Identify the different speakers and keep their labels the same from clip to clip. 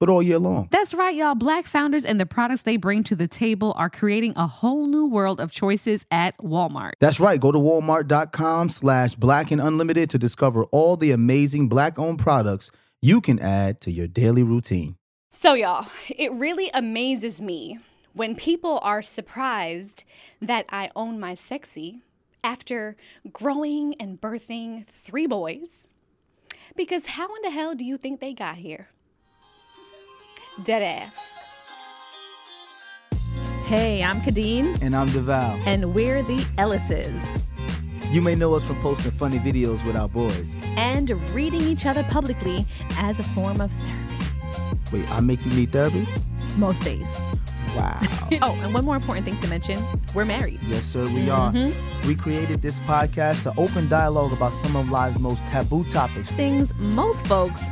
Speaker 1: but all year long.
Speaker 2: That's right, y'all. Black founders and the products they bring to the table are creating a whole new world of choices at Walmart.
Speaker 1: That's right. Go to walmart.com slash black and unlimited to discover all the amazing black owned products you can add to your daily routine.
Speaker 3: So, y'all, it really amazes me when people are surprised that I own my sexy after growing and birthing three boys. Because how in the hell do you think they got here? Dead ass.
Speaker 2: Hey, I'm Kadeen,
Speaker 1: And I'm DeVal.
Speaker 2: and we're the Ellises.
Speaker 1: You may know us from posting funny videos with our boys.
Speaker 2: And reading each other publicly as a form of therapy.
Speaker 1: Wait, I make you need therapy?
Speaker 2: Most days.
Speaker 1: Wow.
Speaker 2: Oh, and one more important thing to mention we're married.
Speaker 1: yes, sir, we are. Mm-hmm. We created this podcast to open dialogue about some of life's most taboo topics
Speaker 2: Things most folks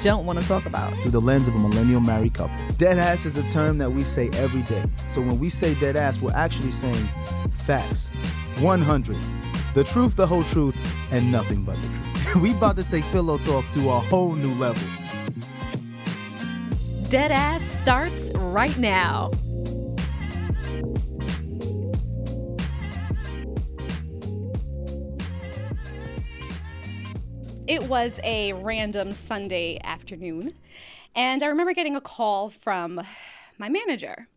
Speaker 2: don't want to talk about.
Speaker 1: through the lens of a millennial married couple. Dead ass is a term that we say every day. So when we say dead ass, we're actually saying facts. 100. The truth, the whole truth, and nothing but the truth. we about to take pillow talk to a whole new level.
Speaker 2: Dead ass starts right now.
Speaker 3: It was a random Sunday afternoon, and I remember getting a call from my manager.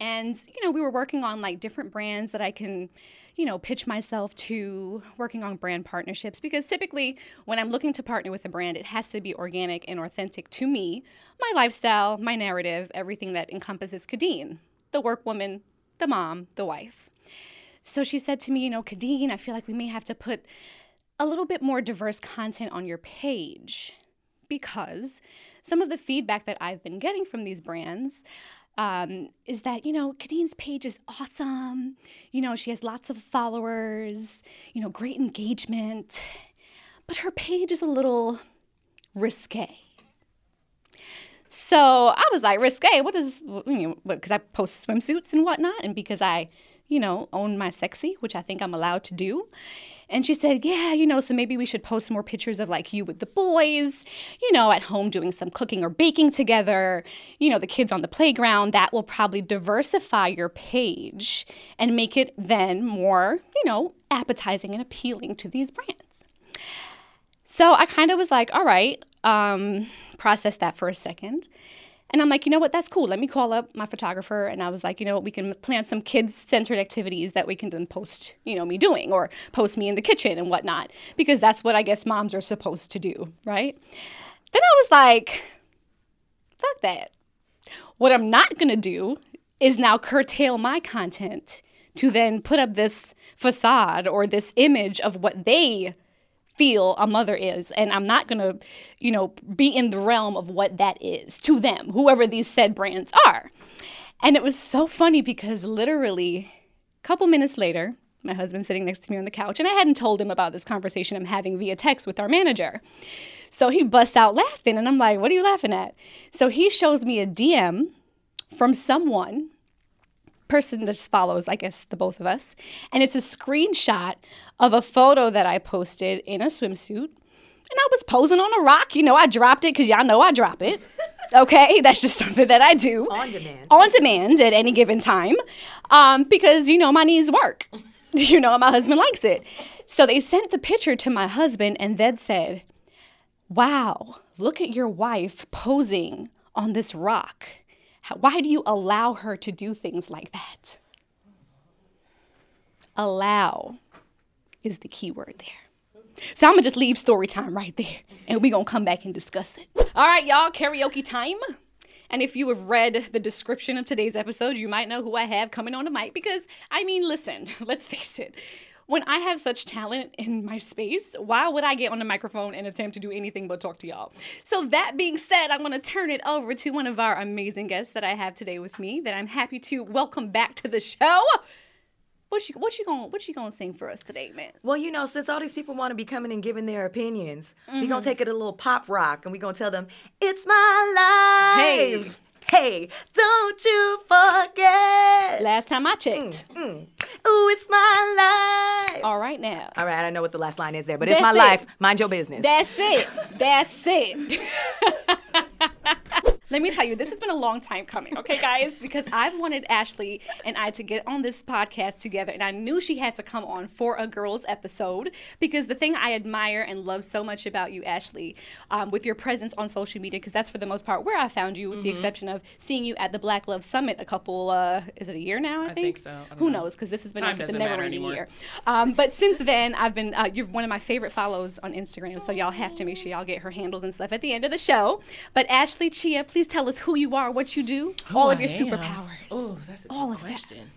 Speaker 3: And, you know, we were working on like different brands that I can, you know, pitch myself to, working on brand partnerships. Because typically, when I'm looking to partner with a brand, it has to be organic and authentic to me, my lifestyle, my narrative, everything that encompasses Kadeen, the work woman, the mom, the wife. So she said to me, you know, Kadeen, I feel like we may have to put a little bit more diverse content on your page because some of the feedback that I've been getting from these brands um, is that, you know, Kadeen's page is awesome. You know, she has lots of followers, you know, great engagement, but her page is a little risque. So I was like, risque, what is, you know, because I post swimsuits and whatnot, and because I, you know, own my sexy, which I think I'm allowed to do. And she said, Yeah, you know, so maybe we should post more pictures of like you with the boys, you know, at home doing some cooking or baking together, you know, the kids on the playground. That will probably diversify your page and make it then more, you know, appetizing and appealing to these brands. So I kind of was like, All right, um, process that for a second. And I'm like, you know what? That's cool. Let me call up my photographer. And I was like, you know what? We can plan some kids centered activities that we can then post, you know, me doing or post me in the kitchen and whatnot, because that's what I guess moms are supposed to do, right? Then I was like, fuck that. What I'm not going to do is now curtail my content to then put up this facade or this image of what they feel a mother is and i'm not going to you know be in the realm of what that is to them whoever these said brands are. And it was so funny because literally a couple minutes later my husband sitting next to me on the couch and i hadn't told him about this conversation i'm having via text with our manager. So he busts out laughing and i'm like what are you laughing at? So he shows me a dm from someone person that just follows, I guess, the both of us. And it's a screenshot of a photo that I posted in a swimsuit. And I was posing on a rock. You know, I dropped it because y'all know I drop it. Okay, that's just something that I do.
Speaker 4: On demand.
Speaker 3: On demand at any given time. Um, because, you know, my knees work. you know, my husband likes it. So they sent the picture to my husband and then said, Wow, look at your wife posing on this rock. Why do you allow her to do things like that? Allow is the key word there. So I'm gonna just leave story time right there and we're gonna come back and discuss it. All right, y'all, karaoke time. And if you have read the description of today's episode, you might know who I have coming on the mic because, I mean, listen, let's face it when I have such talent in my space, why would I get on the microphone and attempt to do anything but talk to y'all? So, that being said, I'm going to turn it over to one of our amazing guests that I have today with me that I'm happy to welcome back to the show. What you what you gonna what you gonna sing for us today, man?
Speaker 4: Well, you know, since all these people want to be coming and giving their opinions, mm-hmm. we're gonna take it a little pop rock and we're gonna tell them, It's my life. Hey. Hey, don't you forget.
Speaker 3: Last time I checked. Mm, mm.
Speaker 4: Ooh, it's my life.
Speaker 3: All right now.
Speaker 4: All right, I know what the last line is there, but That's it's my it. life. Mind your business.
Speaker 3: That's it. That's it. Let me tell you, this has been a long time coming, okay, guys? Because I've wanted Ashley and I to get on this podcast together, and I knew she had to come on for a girls episode because the thing I admire and love so much about you, Ashley, um, with your presence on social media, because that's for the most part where I found you, with mm-hmm. the exception of seeing you at the Black Love Summit a couple, uh, is it a year now? I,
Speaker 5: I think? think? so.
Speaker 3: Who know. knows? Because this has been Time like the never ending year. Um, but since then, I've been, uh, you're one of my favorite follows on Instagram, so y'all have to make sure y'all get her handles and stuff at the end of the show. But Ashley Chia, please tell us who you are, what you do, Who all of your superpowers.
Speaker 5: Oh, that's a good all question.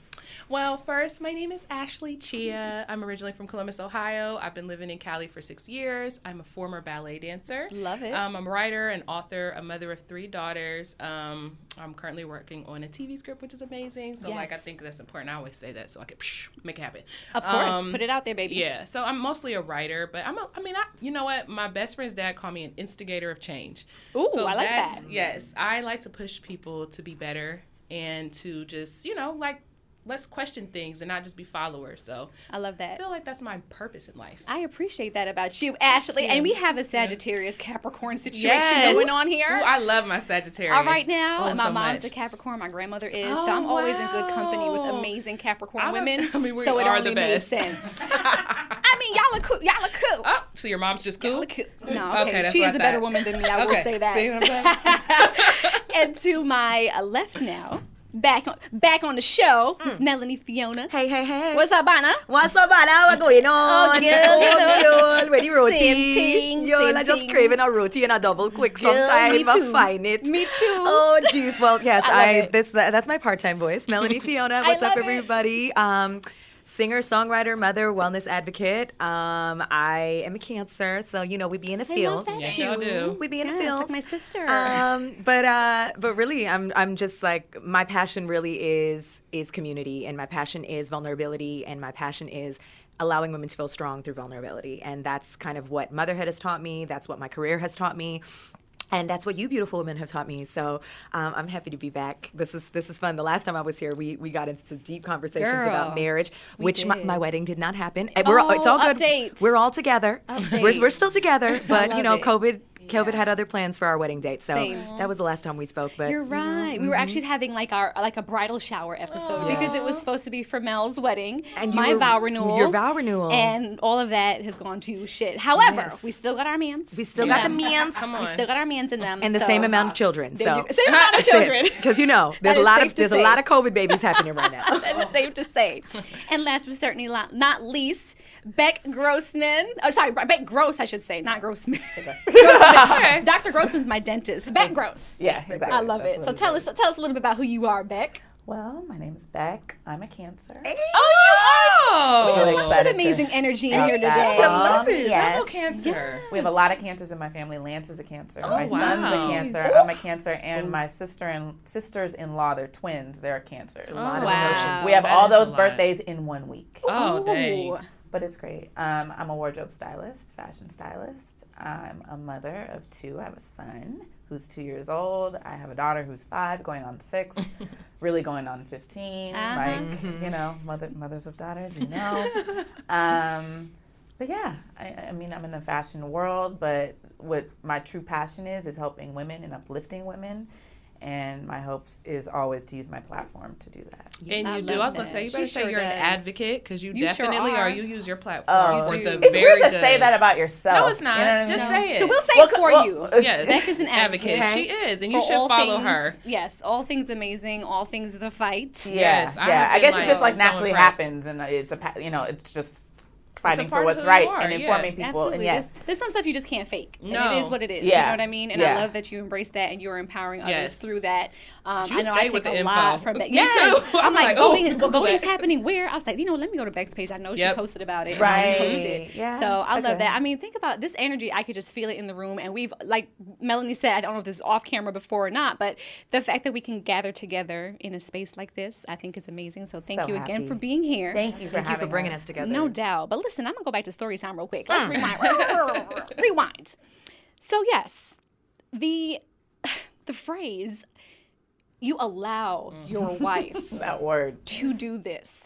Speaker 5: Well, first, my name is Ashley Chia. I'm originally from Columbus, Ohio. I've been living in Cali for six years. I'm a former ballet dancer.
Speaker 3: Love it.
Speaker 5: Um, I'm a writer, an author, a mother of three daughters. Um, I'm currently working on a TV script, which is amazing. So, yes. like, I think that's important. I always say that so I can psh, make it happen.
Speaker 3: Of course, um, put it out there, baby.
Speaker 5: Yeah. So I'm mostly a writer, but I'm. A, I mean, I, you know what? My best friend's dad called me an instigator of change.
Speaker 3: Ooh,
Speaker 5: so
Speaker 3: I like that.
Speaker 5: Yes, I like to push people to be better and to just, you know, like let's question things and not just be followers. So
Speaker 3: I love that.
Speaker 5: I feel like that's my purpose in life.
Speaker 3: I appreciate that about you, Ashley. And we have a Sagittarius Capricorn situation yes. going on here.
Speaker 5: Ooh, I love my Sagittarius.
Speaker 3: All right now, oh, my so mom's much. a Capricorn. My grandmother is. Oh, so I'm wow. always in good company with amazing Capricorn women. I mean, we so it are the best. sense. I mean, y'all are cool. Y'all are cool.
Speaker 5: Oh, so your mom's just cool?
Speaker 3: cool. No, okay. okay she is a better woman than me. I okay. will say that.
Speaker 5: See what I'm saying?
Speaker 3: and to my left now back on back on the show. Mm. Miss Melanie Fiona.
Speaker 4: Hey, hey, hey.
Speaker 3: What's up, Anna?
Speaker 4: What's up, Anna? What's going on? Oh, good. Ready roti? Thing, Yo, I just craving a roti and a double quick sometime.
Speaker 3: Girl, me too.
Speaker 4: I find it.
Speaker 3: Me too.
Speaker 4: Oh, jeez. Well, yes, I, I this that's my part-time voice, Melanie Fiona. What's up, everybody? It. Um singer, songwriter, mother, wellness advocate. Um, I am a Cancer, so you know we be in the field.
Speaker 5: Yes, y'all do.
Speaker 4: We be in
Speaker 3: yes,
Speaker 4: the field.
Speaker 3: Like my sister.
Speaker 4: Um, but uh, but really, I'm I'm just like my passion really is is community, and my passion is vulnerability, and my passion is allowing women to feel strong through vulnerability. And that's kind of what motherhood has taught me. That's what my career has taught me and that's what you beautiful women have taught me. So um, I'm happy to be back. This is this is fun. The last time I was here, we we got into deep conversations Girl, about marriage, which my, my, wedding did not happen.
Speaker 3: We're oh,
Speaker 4: it's all good.
Speaker 3: Updates.
Speaker 4: We're all together. We're, we're still together, but you know, it. COVID COVID had other plans for our wedding date, so
Speaker 3: Same.
Speaker 4: that was the last time we spoke. But
Speaker 3: You're right. We were actually having like our like a bridal shower episode because it was supposed to be for Mel's wedding,
Speaker 4: And
Speaker 3: my
Speaker 4: were-
Speaker 3: vow renewal,
Speaker 4: your vow renewal.
Speaker 3: and all of that has gone to shit. However,
Speaker 4: Yes.
Speaker 3: we still got our mans.
Speaker 4: we still
Speaker 3: in
Speaker 4: got the
Speaker 3: them.
Speaker 4: mans
Speaker 5: Come
Speaker 3: We still got our mans in them,
Speaker 4: and the
Speaker 3: so,
Speaker 4: same amount of
Speaker 3: uh,
Speaker 4: children. So
Speaker 3: same amount of children.
Speaker 4: because you know there's a lot of
Speaker 3: to
Speaker 4: there's a lot of COVID babies happening right now.
Speaker 3: that is safe to say. And last but certainly not least, Beck Grossman. Oh, sorry, Beck Gross, I should say, not Grossman. Grossman. Dr. Grossman's my dentist. Beck Gross.
Speaker 6: Yeah, exactly.
Speaker 3: I love
Speaker 6: That's
Speaker 3: it. So tell us, tell us a little bit about who you are, Beck.
Speaker 6: Well, my name is Beck. I'm a Cancer.
Speaker 5: Oh,
Speaker 6: Really
Speaker 3: What
Speaker 6: excited to
Speaker 3: amazing energy in
Speaker 6: have
Speaker 3: here
Speaker 6: that
Speaker 3: today.
Speaker 6: on.
Speaker 5: double
Speaker 6: Yes.
Speaker 5: cancer.
Speaker 6: We have a lot of cancers in my family. Lance is a cancer. my son's a cancer. I'm a cancer, and my sister and sisters-in-law, they're twins. They're cancers.
Speaker 4: A lot of
Speaker 3: Wow.
Speaker 4: emotions.
Speaker 6: We have
Speaker 5: That
Speaker 6: all those birthdays in one week.
Speaker 5: Oh, dang.
Speaker 6: But it's great. Um, I'm a wardrobe stylist, fashion stylist. I'm a mother of two. I have a son who's two years old. I have a daughter who's five, going on six, really going on 15.
Speaker 3: Uh-huh.
Speaker 6: Like, you know, mother, mothers of daughters, you know. um, but yeah, I, I mean, I'm in the fashion world, but what my true passion is, is helping women and uplifting women. And my hopes is always to use my platform to do that.
Speaker 5: And
Speaker 3: I
Speaker 5: you do. I was gonna say you
Speaker 3: She
Speaker 5: better say
Speaker 3: sure
Speaker 5: you're an advocate because you,
Speaker 3: You sure
Speaker 5: definitely
Speaker 3: are.
Speaker 5: are. You use your platform
Speaker 6: Oh.
Speaker 5: for
Speaker 3: You
Speaker 5: the
Speaker 3: do.
Speaker 6: It's
Speaker 5: very
Speaker 6: weird to
Speaker 5: good.
Speaker 6: say that about yourself.
Speaker 5: No, it's not.
Speaker 6: You know what I
Speaker 5: Just
Speaker 6: mean?
Speaker 5: say it.
Speaker 3: So we'll say
Speaker 6: Well,
Speaker 3: it for
Speaker 6: well,
Speaker 3: you.
Speaker 5: Yes,
Speaker 3: Beck is an advocate.
Speaker 5: advocate. She is, and you
Speaker 3: For
Speaker 5: should follow
Speaker 3: things-
Speaker 5: her.
Speaker 3: Yes, all things amazing, all things the fight.
Speaker 6: Yeah,
Speaker 5: Yes, I
Speaker 6: yeah.
Speaker 5: have
Speaker 6: I guess
Speaker 5: like,
Speaker 6: it just like
Speaker 5: so
Speaker 6: naturally
Speaker 5: impressed.
Speaker 6: happens, and it's a you know it's just fighting for what's right
Speaker 5: are,
Speaker 6: and
Speaker 5: yeah.
Speaker 6: informing people.
Speaker 3: Absolutely.
Speaker 6: And yes,
Speaker 3: There's, there's some stuff you just can't fake. And
Speaker 5: No.
Speaker 3: it is what it is.
Speaker 6: Yeah.
Speaker 3: You know what I mean? And I love that you embrace that and you're empowering others
Speaker 5: Yes.
Speaker 3: through that. Um,
Speaker 5: You
Speaker 3: I know I take
Speaker 5: with
Speaker 3: a
Speaker 5: the
Speaker 3: lot
Speaker 5: info.
Speaker 3: from that.
Speaker 5: Me
Speaker 3: Yes.
Speaker 5: too.
Speaker 3: I'm
Speaker 5: I'm
Speaker 3: like,
Speaker 5: like, oh,
Speaker 3: voting,
Speaker 5: Google
Speaker 3: voting's
Speaker 5: that.
Speaker 3: happening where? I was like, you know, let me go to Beck's page. I know
Speaker 5: Yep.
Speaker 3: she posted about it.
Speaker 6: Right.
Speaker 3: And posted.
Speaker 6: Yeah.
Speaker 3: So I love that. I mean, think about this energy. I could just feel it in the room. And we've, like Melanie said, I don't know if this is off camera before or not, but the fact that we can gather together in a space like this, I think is amazing. So thank
Speaker 6: So
Speaker 3: you again for being here.
Speaker 6: thank you for
Speaker 4: Thank you for bringing us together.
Speaker 3: No doubt. But listen, I'm gonna go back to story time real quick. Let's ah. rewind. rewind. So yes, the the phrase you allow your wife
Speaker 6: that word.
Speaker 3: to do this.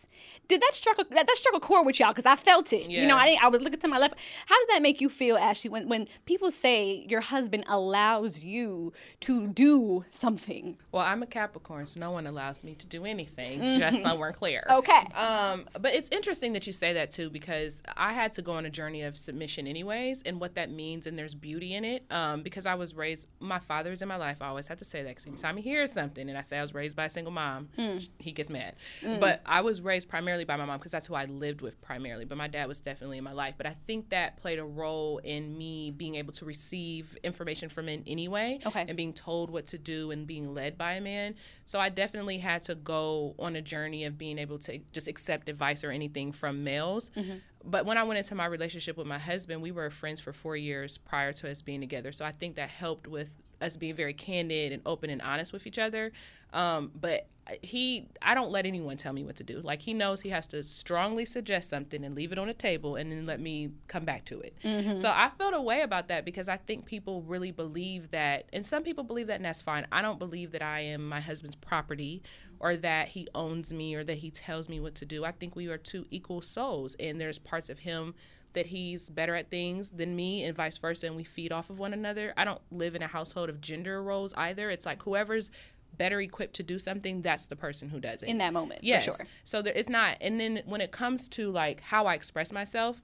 Speaker 3: Did that struck a, that, that struck a chord with y'all? Because I felt it. You know, I I was looking to my left. How did that make you feel, Ashley? When when people say your husband allows you to do something?
Speaker 5: Well, I'm a Capricorn, so no one allows me to do anything. Just so we're clear.
Speaker 3: Okay.
Speaker 5: Um, but it's interesting that you say that too because I had to go on a journey of submission anyways, and what that means, and there's beauty in it. Um, because I was raised, my father's in my life. I always have to say that because anytime he hears something, and I say I was raised by a single mom, he gets mad. But I was raised primarily by my mom because that's who I lived with primarily. But my dad was definitely in my life. But I think that played a role in me being able to receive information from men anyway,
Speaker 3: Okay.
Speaker 5: and being told what to do and being led by a man. So I definitely had to go on a journey of being able to just accept advice or anything from males. Mm-hmm. But when I went into my relationship with my husband, we were friends for four years prior to us being together. So I think that helped with us being very candid and open and honest with each other. Um, but he, I don't let anyone tell me what to do. Like he knows he has to strongly suggest something and leave it on the table and then let me come back to it. So I felt a way about that because I think people really believe that, and some people believe that, and that's fine. I don't believe that I am my husband's property or that he owns me or that he tells me what to do. I think we are two equal souls, and there's parts of him that he's better at things than me and vice versa and we feed off of one another. I don't live in a household of gender roles either. It's like whoever's better equipped to do something, that's the person who does it.
Speaker 3: In that moment, for
Speaker 5: yes.
Speaker 3: sure.
Speaker 5: So there, it's not. And then when it comes to like how I express myself,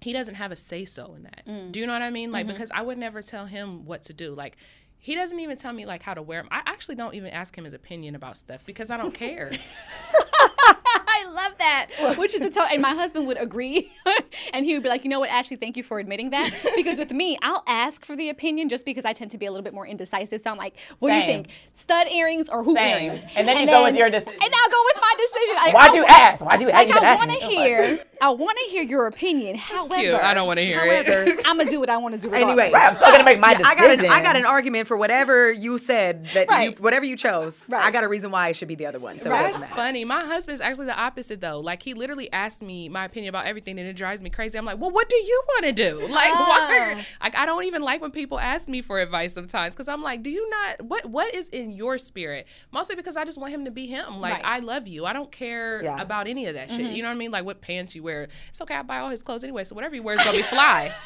Speaker 5: he doesn't have a say so in that.
Speaker 3: Mm.
Speaker 5: Do you know what I mean?
Speaker 3: Mm-hmm.
Speaker 5: Like because I would never tell him what to do. Like he doesn't even tell me like how to wear 'em. I actually don't even ask him his opinion about stuff because I don't care.
Speaker 3: I love that. Which is the tone. And my husband would agree. and he would be like, you know what, Ashley, thank you for admitting that. Because with me, I'll ask for the opinion just because I tend to be a little bit more indecisive. So I'm like, what do you think? Stud earrings or hoop
Speaker 6: Same.
Speaker 3: earrings?
Speaker 6: And then you go with your decision.
Speaker 3: And I'll go with my decision. I-
Speaker 6: Why'd
Speaker 3: I-
Speaker 6: you ask? Why'd you
Speaker 3: Like
Speaker 6: ask?
Speaker 3: I want to hear, I want to hear your opinion. However,
Speaker 5: Cute. I don't want to hear it.
Speaker 3: I'm gonna do what I want to do.
Speaker 4: Anyway.
Speaker 6: Right, I'm still gonna make my
Speaker 4: I got,
Speaker 6: decision.
Speaker 4: an, I got an argument for whatever you said that
Speaker 3: Right.
Speaker 4: you, whatever you chose.
Speaker 3: Right.
Speaker 4: I got a reason why it should be the other one. So it
Speaker 5: That's funny. My husband's actually the opposite though. Like he literally asked me my opinion about everything and it drives me crazy. I'm like, well, what do you want to do? Like, why? Ah. Like, I don't even like when people ask me for advice sometimes because I'm like, do you not? What What is in your spirit? Mostly because I just want him to be him. Like,
Speaker 3: Right.
Speaker 5: I love you. I don't care
Speaker 6: Yeah.
Speaker 5: about any of that shit. You mm-hmm. know what I mean? Like what pants you wear. It's okay. I buy all his clothes anyway. So whatever he wears is gonna be fly.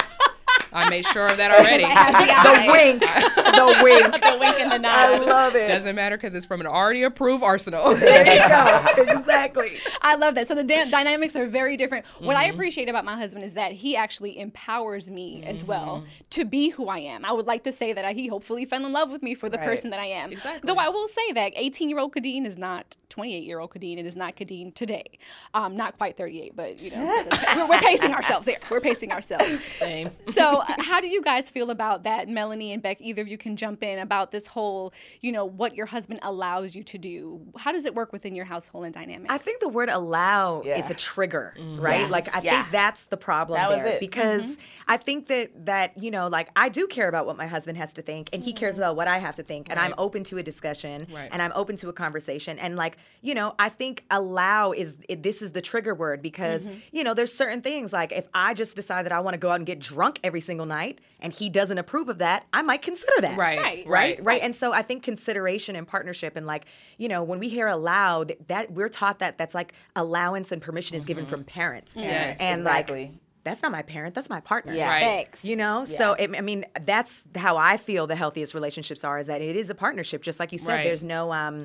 Speaker 5: I made sure of that already.
Speaker 4: the wink, the wink.
Speaker 3: the wink and the
Speaker 4: night.
Speaker 3: I
Speaker 4: love it.
Speaker 5: Doesn't matter because it's from an already approved arsenal.
Speaker 4: There you go. exactly.
Speaker 3: I love that. So the da- dynamics are very different. What
Speaker 5: Mm-hmm.
Speaker 3: I appreciate about my husband is that he actually empowers me as well
Speaker 5: Mm-hmm.
Speaker 3: to be who I am. I would like to say that he hopefully fell in love with me for the
Speaker 6: Right.
Speaker 3: person that I am.
Speaker 5: Exactly.
Speaker 3: Though I will say that 18 year old Kadeen is not 28 year old Kadeen and is not Kadeen today. Um, not quite 38, but you know, we're, we're pacing ourselves there. We're pacing ourselves.
Speaker 5: Same.
Speaker 3: So, uh, how do you guys feel about that, Melanie and Beck? Either of you can jump in about this whole, you know, what your husband allows you to do. How does it work within your household and dynamic?
Speaker 4: I think the word allow
Speaker 6: Yeah.
Speaker 4: is a trigger, mm-hmm. right?
Speaker 6: Yeah.
Speaker 4: Like I
Speaker 6: Yeah.
Speaker 4: think that's the problem
Speaker 6: That was
Speaker 4: there
Speaker 6: it.
Speaker 4: because mm-hmm. I think that that you know, like I do care about what my husband has to think, and he cares mm-hmm. about what I have to think, and I'm open to a discussion,
Speaker 5: Right.
Speaker 4: and I'm open to a conversation, and like you know, I think allow is it, this is the trigger word because you know, there's certain things like if I just decide that I want to go out and get drunk every single night, and he doesn't approve of that, I might consider that,
Speaker 5: Right.
Speaker 3: Right.
Speaker 4: right right and so i think consideration and partnership and like you know when we hear allow th- that we're taught that that's like allowance and permission is given from parents
Speaker 5: Yes.
Speaker 4: and
Speaker 6: exactly.
Speaker 4: like that's not my parent that's my partner
Speaker 6: Yeah.
Speaker 5: Right.
Speaker 3: Facts.
Speaker 4: you know so it, i mean that's how i feel the healthiest relationships are is that it is a partnership just like you said
Speaker 5: Right.
Speaker 4: there's no um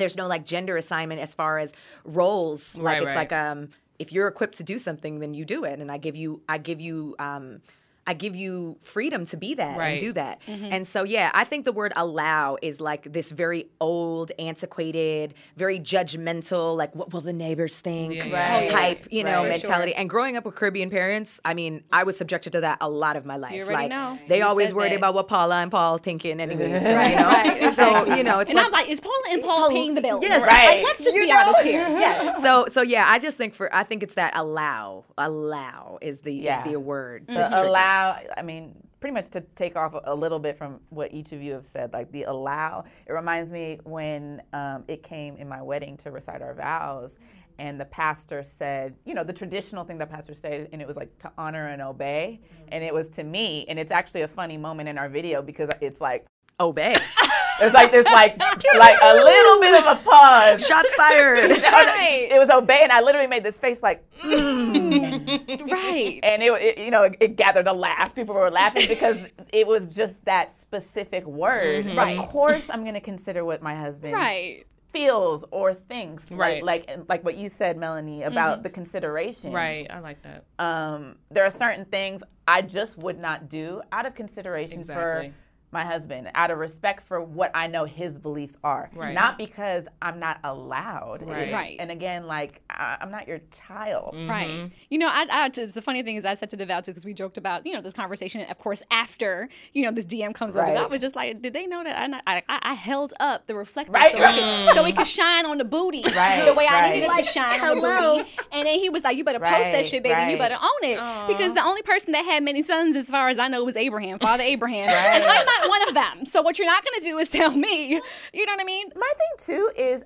Speaker 4: there's no like gender assignment as far as roles like
Speaker 5: Right,
Speaker 4: it's
Speaker 5: right.
Speaker 4: like um if you're equipped to do something then you do it and i give you i give you um I give you freedom to be that and do that. Mm-hmm. And so, yeah, I think the word allow is like this very old, antiquated, very judgmental, like, what will the neighbors think
Speaker 5: Yeah, yeah.
Speaker 6: Right.
Speaker 4: type, you know,
Speaker 6: Right.
Speaker 4: Mentality.
Speaker 3: sure.
Speaker 4: And growing up with Caribbean parents, I mean, I was subjected to that a lot of my life.
Speaker 3: You already
Speaker 4: like,
Speaker 3: know.
Speaker 4: They
Speaker 3: You
Speaker 4: always worried
Speaker 3: that.
Speaker 4: about what Paula and Paul thinking, anyways.
Speaker 3: Right,
Speaker 4: you know?
Speaker 3: right,
Speaker 4: So, you know, it's
Speaker 3: and
Speaker 4: like,
Speaker 3: I'm like, is Paula and Paul paying the bills?
Speaker 4: Yes.
Speaker 3: Like,
Speaker 6: Right.
Speaker 3: let's just
Speaker 4: You
Speaker 3: be
Speaker 4: know?
Speaker 3: honest here. Yes.
Speaker 4: so so yeah, I just think for I think it's that allow allow is the
Speaker 6: Yeah.
Speaker 4: is the word. Mm.
Speaker 6: The
Speaker 4: that's tricky.
Speaker 6: Allow i mean pretty much to take off a, little bit from what each of you have said like the allow it reminds me when um, it came in my wedding to recite our vows and the pastor said you know the traditional thing that pastor said and it was like to honor and obey and it was to me and it's actually a funny moment in our video because it's like
Speaker 4: obey.
Speaker 6: there's like this like like a little bit of a pause
Speaker 4: Shots fired. right.
Speaker 6: it was obey and i literally made this face like mm.
Speaker 3: Right.
Speaker 6: and it, it you know it, it gathered a laugh people were laughing because it was just that specific word mm-hmm.
Speaker 3: Right.
Speaker 6: of course i'm going to consider what my husband
Speaker 3: Right.
Speaker 6: feels or thinks
Speaker 5: Right.
Speaker 6: like like, like what you said melanie about mm-hmm. the consideration
Speaker 5: Right. I like that.
Speaker 6: um, there are certain things i just would not do out of consideration
Speaker 5: Exactly.
Speaker 6: for my husband out of respect for what i know his beliefs are
Speaker 5: Right.
Speaker 6: not because i'm not allowed
Speaker 5: Right.
Speaker 3: Right.
Speaker 6: and again like I, i'm not your child mm-hmm.
Speaker 3: Right. You know, I, I, the funny thing is, I said to Deval too, because we joked about, you know, this conversation. And of course, after, you know, this DM comes up, I was just like, did they know that I, not- I, I, I held up the reflector
Speaker 6: Right,
Speaker 3: so, we
Speaker 6: right.
Speaker 3: could, so we could shine on the booty
Speaker 6: Right,
Speaker 3: the way I needed it to shine on the booty. And then he was like, you better post that shit, baby. You better own it. Because the only person that had many sons, as far as I know, was Abraham, Father Abraham. And I'm not one of them. So what you're not going to do is tell me, you know what I mean?
Speaker 6: my thing too is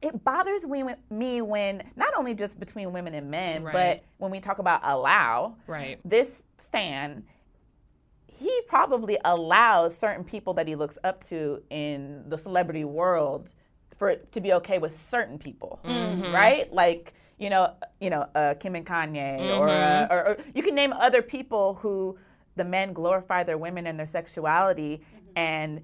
Speaker 6: it bothers me, me when not only just between women and men,
Speaker 5: Right.
Speaker 6: but when we talk about allow,
Speaker 5: Right.
Speaker 6: this fan, he probably allows certain people that he looks up to in the celebrity world for it to be okay with certain people, right? Like you know, you know, uh, Kim and Kanye, or, uh, or or you can name other people who the men glorify their women and their sexuality, mm-hmm. and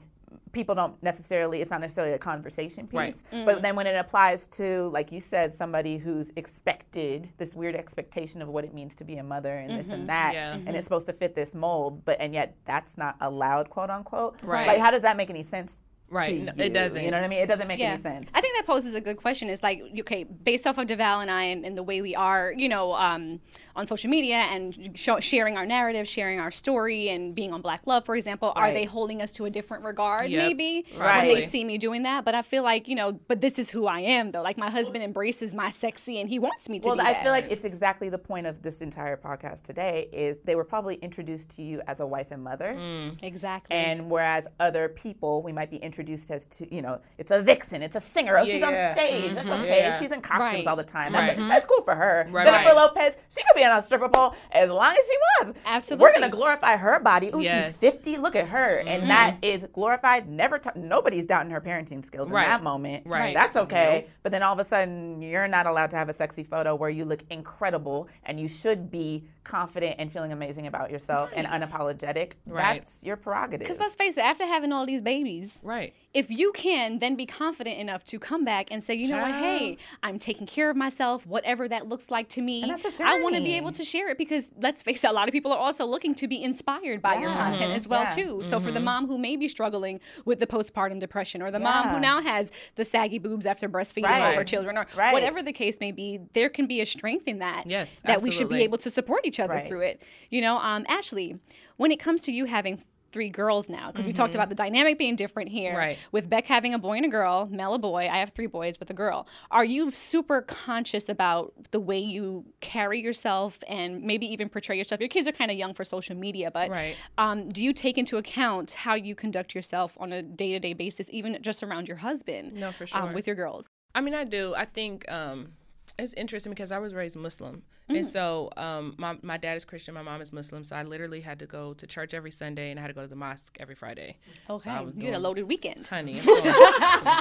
Speaker 6: people don't necessarily. It's not necessarily a conversation piece,
Speaker 5: Right.
Speaker 6: but mm-hmm. then when it applies to, like you said, somebody who's expected this weird expectation of what it means to be a mother and this and mm-hmm. that,
Speaker 5: Yeah.
Speaker 6: and it's supposed to fit this mold, but and yet that's not allowed, quote unquote.
Speaker 5: Right.
Speaker 6: Like, how does that make any sense?
Speaker 5: Right.
Speaker 6: to
Speaker 5: No,
Speaker 6: you?
Speaker 5: it doesn't.
Speaker 6: You know what I mean? It doesn't make any sense.
Speaker 3: I think that poses a good question. It's like, okay, based off of Deval and I and, and the way we are, you know, um, on social media and show, sharing our narrative, sharing our story, and being on Black Love, for example, are they holding us to a different regard,
Speaker 5: Yep.
Speaker 3: maybe, when they see me doing that? But I feel like, you know, but this is who I am, though. Like, my husband embraces my sexy and he wants me to
Speaker 6: well,
Speaker 3: be
Speaker 6: I
Speaker 3: that.
Speaker 6: feel like it's exactly the point of this entire podcast today. Is they were probably introduced to you as a wife and mother,
Speaker 3: exactly.
Speaker 6: and whereas other people we might be introduced introduced as to, you know, it's a vixen, it's a singer, oh, she's
Speaker 5: Yeah.
Speaker 6: on stage, that's
Speaker 5: Mhm.
Speaker 6: okay.
Speaker 5: Yeah.
Speaker 6: She's in costumes
Speaker 3: Right.
Speaker 6: all the time. That's,
Speaker 5: Right.
Speaker 6: that's cool for her.
Speaker 5: Right,
Speaker 6: Jennifer
Speaker 5: right.
Speaker 6: Lopez, she could be on a stripper pole as long as she wants.
Speaker 3: Absolutely, we're
Speaker 6: gonna glorify her body. Ooh,
Speaker 5: Yes.
Speaker 6: she's 50. Look at her, and that is glorified. Never, t- nobody's doubting her parenting skills
Speaker 5: Right.
Speaker 6: in that moment.
Speaker 5: Right.
Speaker 6: That's okay. But then all of a sudden, you're not allowed to have a sexy photo where you look incredible, and you should be confident and feeling amazing about yourself and unapologetic.
Speaker 5: Right.
Speaker 6: That's your prerogative.
Speaker 3: Because let's face it, after having all these babies,
Speaker 5: Right.
Speaker 3: If you can then be confident enough to come back and say, you know what, hey, I'm taking care of myself, whatever that looks like to me.
Speaker 6: And that's a
Speaker 3: I want to be able to share it because let's face it, a lot of people are also looking to be inspired by your
Speaker 6: Yeah.
Speaker 3: content as well
Speaker 6: Yeah.
Speaker 3: too. So for the mom who may be struggling with the postpartum depression or the mom who now has the saggy boobs after breastfeeding
Speaker 6: Right.
Speaker 3: her children or
Speaker 6: Right.
Speaker 3: whatever the case may be, there can be a strength in that.
Speaker 5: Yes,
Speaker 3: that we should be able to support each other
Speaker 6: Right.
Speaker 3: through it. You know, um, Ashley, when it comes to you having three girls now, because we talked about the dynamic being different here
Speaker 5: Mm-hmm. Right.
Speaker 3: with Beck having a boy and a girl, Mel a boy, I have three boys with a girl. Are you super conscious about the way you carry yourself and maybe even portray yourself? Your kids are kind of young for social media, but
Speaker 5: Right.
Speaker 3: um, do you take into account how you conduct yourself on a day to day basis, even just around your husband?
Speaker 5: No, for
Speaker 3: um,
Speaker 5: sure.
Speaker 3: with your girls.
Speaker 5: I mean, I do. I think um, it's interesting because I was raised Muslim.
Speaker 3: Mm.
Speaker 5: And so um, my, my dad is Christian, my mom is Muslim. So I literally had to go to church every Sunday and I had to go to the mosque every Friday.
Speaker 3: Okay,
Speaker 5: I was
Speaker 3: you had a loaded weekend.
Speaker 5: Honey.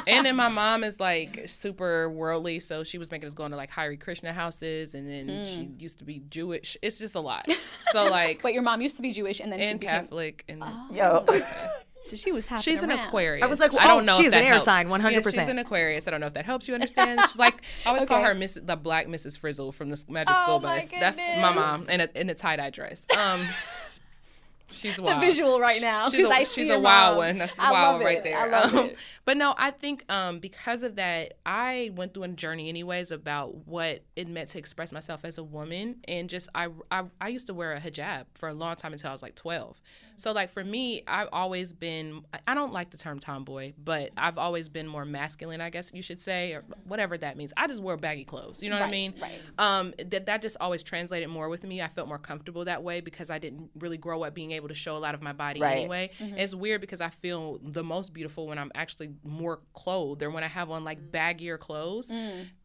Speaker 5: And then my mom is like super worldly. So she was making us go into like Hare Krishna houses. And then she used to be Jewish. It's just a lot. So, like,
Speaker 3: But your mom used to be Jewish and then she
Speaker 5: and
Speaker 3: became.
Speaker 5: Catholic. And
Speaker 6: Yo.
Speaker 3: So she was happy.
Speaker 5: She's an Aquarius.
Speaker 4: I was like,
Speaker 5: I
Speaker 4: oh,
Speaker 5: don't know
Speaker 4: she's
Speaker 5: if
Speaker 4: an air
Speaker 5: helps.
Speaker 4: sign, 100%.
Speaker 5: Yeah, she's an Aquarius. I don't know if that helps you understand. She's like, I always call her Miss, the Black Mrs. Frizzle from the Magic
Speaker 3: Oh,
Speaker 5: School
Speaker 3: my
Speaker 5: Bus. That's my mom in a, in a tie dye dress. Um, she's wild.
Speaker 3: the visual right now.
Speaker 5: She's
Speaker 3: 'cause I
Speaker 5: a,
Speaker 3: see
Speaker 5: she's
Speaker 3: your
Speaker 5: a wild
Speaker 3: mom.
Speaker 5: one. That's
Speaker 3: I
Speaker 5: wild
Speaker 3: love
Speaker 5: right
Speaker 3: it.
Speaker 5: there.
Speaker 3: I love
Speaker 5: Um,
Speaker 3: it.
Speaker 5: But no, I think um, because of that, I went through a journey anyways about what it meant to express myself as a woman, and just I, I I used to wear a hijab for a long time until I was like twelve. So like for me, I've always been I don't like the term tomboy, but I've always been more masculine, I guess you should say, or whatever that means. I just wear baggy clothes. You know what I mean?
Speaker 3: right.
Speaker 5: Um, that that just always translated more with me. I felt more comfortable that way because I didn't really grow up being able to show a lot of my body
Speaker 6: Right.
Speaker 5: anyway. It's weird because I feel the most beautiful when I'm actually more clothed or when I have on like baggier clothes.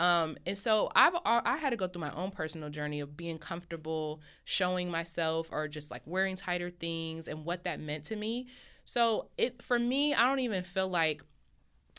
Speaker 5: Um, and so I've I I had to go through my own personal journey of being comfortable showing myself or just like wearing tighter things and what that meant to me. So it for me, I don't even feel like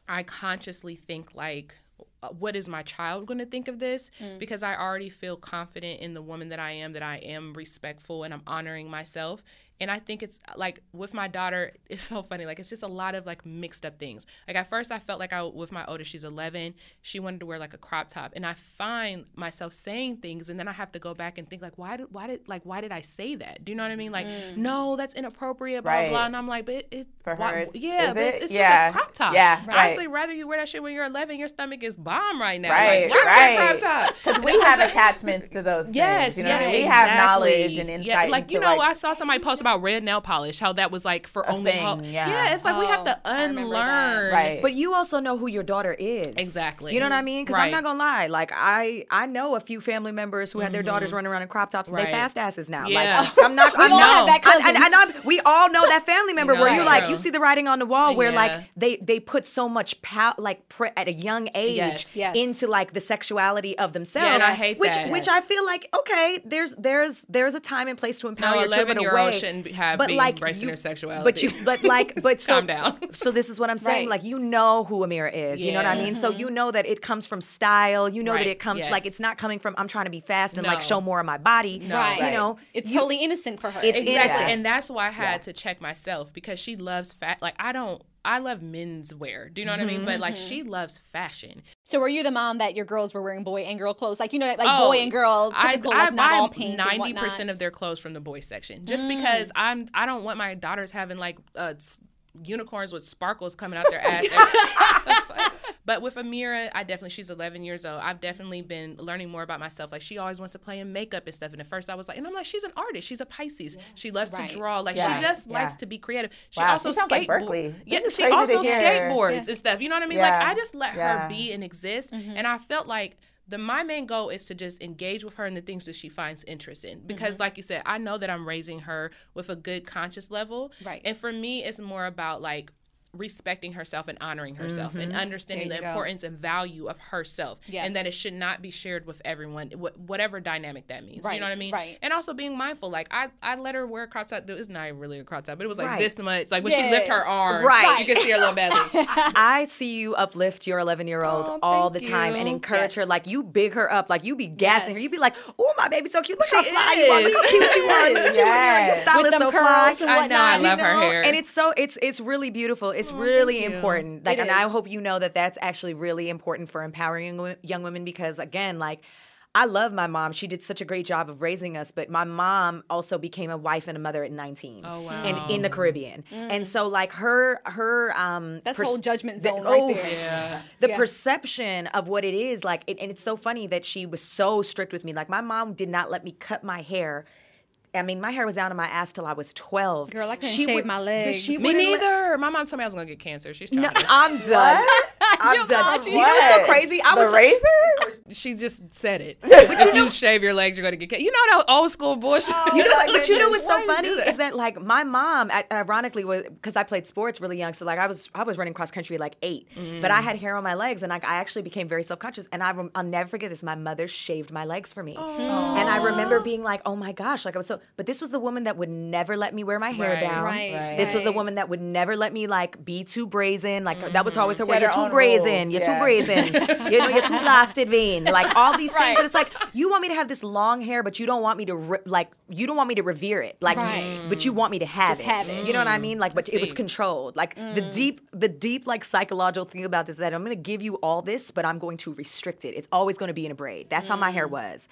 Speaker 5: I consciously think like uh, what is my child going to think of this? Because I already feel confident in the woman that I am that I am respectful and I'm honoring myself and I think it's like with my daughter it's so funny like it's just a lot of like mixed up things like at first I felt like I with my oldest she's 11 she wanted to wear like a crop top and I find myself saying things and then I have to go back and think like why did why did like why did I say that do you know what I mean like mm. no that's inappropriate blah
Speaker 6: Right.
Speaker 5: blah and I'm like but it,
Speaker 6: For
Speaker 5: why-
Speaker 6: her, it's-
Speaker 5: yeah but it's,
Speaker 6: it?
Speaker 5: it's
Speaker 6: Yeah.
Speaker 5: just a crop top
Speaker 6: Yeah, right.
Speaker 5: honestly rather you wear that shit when you're 11 your stomach is bomb right now
Speaker 6: Right,
Speaker 5: like,
Speaker 6: right.
Speaker 5: crop top
Speaker 6: Because we have attachments to those things.
Speaker 5: Yes,
Speaker 6: you know,
Speaker 5: yes,
Speaker 6: we have knowledge and insight.
Speaker 5: Yeah, like you know,
Speaker 6: like,
Speaker 5: I saw somebody post about red nail polish, how that was like for
Speaker 6: A
Speaker 5: only.
Speaker 6: thing,
Speaker 5: ho-
Speaker 6: yeah.
Speaker 5: it's like we have
Speaker 3: Oh,
Speaker 5: to
Speaker 3: I remember that.
Speaker 5: unlearn.
Speaker 6: Right.
Speaker 4: But you also know who your daughter is.
Speaker 5: Exactly.
Speaker 4: You know what I mean? Because
Speaker 5: Right.
Speaker 4: I'm not gonna lie. Like I, I know a few family members who had their daughters mm-hmm. running around in crop tops. and
Speaker 5: Right.
Speaker 4: They fast asses now.
Speaker 5: Yeah.
Speaker 4: Like I'm not. I'm not.
Speaker 3: have that
Speaker 4: I-
Speaker 3: cousin.
Speaker 4: I- and I'm- we all know that family member
Speaker 5: No,
Speaker 4: where you
Speaker 5: that's
Speaker 4: like
Speaker 5: true.
Speaker 4: you see the writing on the wall where
Speaker 5: Yeah.
Speaker 4: like they they put so much power like pre- at a young age
Speaker 5: Yes.
Speaker 3: Yes.
Speaker 4: into like the sexuality of themselves.
Speaker 5: Yeah, and I hate
Speaker 4: which,
Speaker 5: that.
Speaker 4: Which I feel like okay, there's there's there's a time and place to empower
Speaker 5: No,
Speaker 4: your children
Speaker 5: 11 year old
Speaker 4: away.
Speaker 5: Shouldn't have
Speaker 4: but
Speaker 5: being
Speaker 4: like
Speaker 5: embracing
Speaker 4: you-
Speaker 5: their sexuality.
Speaker 4: But you, but like, but so,
Speaker 5: Calm down.
Speaker 4: So this is what I'm saying.
Speaker 3: Right.
Speaker 4: Like you know who Amira is. You know what I
Speaker 5: Yeah.
Speaker 4: mean? So you know that it comes from style. You know
Speaker 5: Right.
Speaker 4: that it comes like it's not coming from I'm trying to be fast and like show more of my body.
Speaker 5: No.
Speaker 3: Right.
Speaker 4: You know,
Speaker 3: It's
Speaker 4: you-
Speaker 3: totally innocent for her.
Speaker 4: It's
Speaker 5: Exactly.
Speaker 4: innocent.
Speaker 5: And that's why I had to check myself because she loves fat. Like, I don't, I love men's wear. Do you know what I mean? But like, she loves fashion.
Speaker 3: So were you the mom that your girls were wearing boy and girl clothes? Like you know, like
Speaker 5: Oh,
Speaker 3: boy and girl,
Speaker 5: I,
Speaker 3: typical,
Speaker 5: I
Speaker 3: like not all
Speaker 5: buy
Speaker 3: pink
Speaker 5: ninety percent of their clothes from the boys section, just because I'm. I don't want my daughters having like uh, s- unicorns with sparkles coming out their ass. every- but with Amira, I definitely she's 11 years old. I've definitely been learning more about myself. Like she always wants to play in makeup and stuff. And at first I was like, and I'm like, she's an artist. She's a Pisces. She loves
Speaker 3: Right.
Speaker 5: to draw. Like
Speaker 6: Yeah.
Speaker 5: she just
Speaker 6: Yeah.
Speaker 5: likes to be creative. She
Speaker 6: Wow,
Speaker 5: also
Speaker 6: she sounds like
Speaker 5: skateboard-
Speaker 6: Berkeley.
Speaker 5: Yeah, she also
Speaker 6: hear.
Speaker 5: skateboards and stuff. You know what I mean? Like I just let
Speaker 6: Yeah.
Speaker 5: her be and exist. Mm-hmm. And I felt like the my main goal is to just engage with her in the things that she finds interest in. Mm-hmm. Because like you said, I know that I'm raising her with a good conscious level.
Speaker 3: Right.
Speaker 5: And for me, it's more about like respecting herself and honoring herself and mm-hmm.
Speaker 3: understanding
Speaker 5: the
Speaker 3: go.
Speaker 5: importance and value of herself
Speaker 3: Yes.
Speaker 5: and that it should not be shared with everyone wh- whatever dynamic that means
Speaker 3: Right,
Speaker 5: you know what i mean
Speaker 3: right.
Speaker 5: and also being mindful like i i let her wear a crop top it's not even really a crop top but it was like
Speaker 4: Right.
Speaker 5: this much like when
Speaker 3: Yeah.
Speaker 5: she lift her arm
Speaker 4: Right.
Speaker 5: you can see her little belly
Speaker 4: I see you uplift your 11 year old
Speaker 3: Oh,
Speaker 4: all the
Speaker 3: thank
Speaker 4: time and
Speaker 3: you.
Speaker 4: encourage her. Like you big her up. Like you be gassing her.
Speaker 3: Yes.
Speaker 4: You be like, oh, my baby's so cute. Look how
Speaker 5: She
Speaker 4: fly you are. Look how
Speaker 5: is.
Speaker 4: cute you are. Look at you. Your
Speaker 6: Yes.
Speaker 4: style
Speaker 3: With
Speaker 4: is so
Speaker 3: curls
Speaker 4: fly.
Speaker 5: I know, I love
Speaker 4: You
Speaker 5: her
Speaker 4: know?
Speaker 5: hair.
Speaker 4: And it's so it's it's really beautiful. It's really important. Like,
Speaker 3: It
Speaker 4: and I hope you know that that's actually really important for empowering young women because again, like. I love my mom. She did such a great job of raising us, but my mom also became a wife and a mother at 19.
Speaker 5: Oh, wow.
Speaker 4: And in the Caribbean. And so like her her um
Speaker 3: That's
Speaker 4: pers-
Speaker 3: whole judgment
Speaker 4: the-
Speaker 3: zone right
Speaker 4: oh,
Speaker 3: there.
Speaker 5: yeah
Speaker 4: the
Speaker 3: Yeah.
Speaker 4: perception of what it is like it, and it's so funny that she was so strict with me like my mom did not let me cut my hair I mean, my hair was down to my ass till I was 12.
Speaker 3: Girl, I couldn't shave my legs.
Speaker 4: She
Speaker 5: me
Speaker 4: wouldn't let-
Speaker 5: neither my mom told me i was gonna get cancer she's trying
Speaker 4: No,
Speaker 5: to
Speaker 4: I'm done. I'm done. You know what's so crazy? I
Speaker 6: the
Speaker 4: was
Speaker 6: razor?
Speaker 5: she just said it if you shave your legs you're gonna get cancer you know that old school bullshit oh,
Speaker 4: You know, but you know what's so
Speaker 5: you
Speaker 4: funny
Speaker 5: do that?
Speaker 4: is that like my mom, ironically, was because I played sports really young. So like I was I was running cross country at like 8 mm. but I had hair on my legs, and like I actually became very self conscious. And I rem- I'll never forget this. My mother shaved my legs for me, oh. and I remember being like, oh my gosh, like I was so. But this was the woman that would never let me wear my hair
Speaker 5: Right.
Speaker 4: down.
Speaker 3: Right.
Speaker 6: Right.
Speaker 4: This was the woman that would never let me like be too brazen. Like that was mm-hmm. always her
Speaker 6: She
Speaker 4: way. You're too brazen.
Speaker 6: rules,
Speaker 4: You're
Speaker 6: yeah.
Speaker 4: too brazen. you know, you're too lasted vein. Like all these things.
Speaker 3: Right.
Speaker 4: And it's like you want me to have this long hair, but you don't want me to re- like you don't want me to revere it. Like,
Speaker 3: Right.
Speaker 4: but you want me to have
Speaker 3: Just
Speaker 4: it.
Speaker 3: have it.
Speaker 4: You know what I mean? Like, but
Speaker 5: That's
Speaker 4: it was
Speaker 5: deep.
Speaker 4: controlled. Like the mm. deep, the deep like psychological thing about this is that I'm gonna give you all this, but I'm going to restrict it. It's always going to be in a braid. That's how my hair mm. was,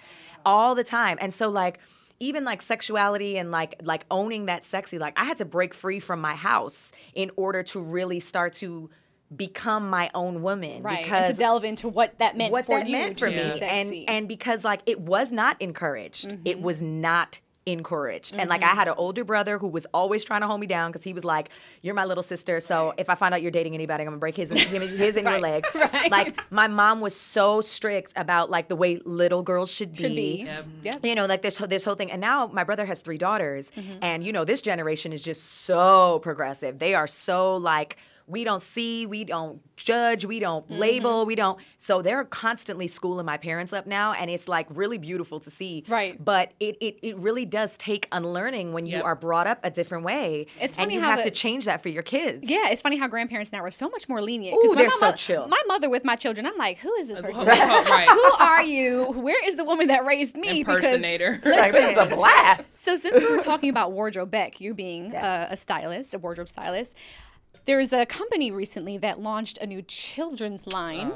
Speaker 4: all the time. And so like. Even like sexuality and like like owning that sexy, like I had to break free from my house in order to really start to become my own woman.
Speaker 3: Right.
Speaker 4: Because
Speaker 3: and to delve into what that meant
Speaker 4: what
Speaker 3: for
Speaker 4: that
Speaker 3: you
Speaker 4: meant for me
Speaker 3: sexy.
Speaker 4: and and because like it was not encouraged it
Speaker 3: Mm-hmm.
Speaker 4: was not encouraged. And like i had an older brother who was always trying to hold me down because he was like you're my little sister so if i find out you're dating anybody i'm gonna break his him, his and your legs
Speaker 3: right.
Speaker 4: like my mom was so strict about like the way little girls should be,
Speaker 3: Should be. Yep.
Speaker 4: you know like this this whole thing. And now my brother has three daughters.
Speaker 3: Mm-hmm.
Speaker 4: and you know this generation is just so progressive. They are so like we don't see we don't judge we don't
Speaker 3: Mm-hmm.
Speaker 4: label we don't so they're constantly schooling my parents up now and it's like really beautiful to see
Speaker 3: Right.
Speaker 4: but it it, it really does take unlearning when you are brought up a different way
Speaker 3: It's
Speaker 4: and
Speaker 3: funny
Speaker 4: you
Speaker 3: how
Speaker 4: have
Speaker 3: the-
Speaker 4: to change that for your kids
Speaker 3: Yeah, it's funny how grandparents now are so much more lenient.
Speaker 4: Ooh,
Speaker 3: 'Cause when
Speaker 4: they're
Speaker 3: my
Speaker 4: so chill.
Speaker 3: My mother with my children, I'm like, who is this person?
Speaker 5: right
Speaker 3: who are you? Where is the woman that raised me? Because-
Speaker 5: impersonator
Speaker 6: Like, this is a blast.
Speaker 3: So since we were talking about wardrobe Beck, you being uh, a stylist, a wardrobe stylist, there's a company recently that launched a new children's line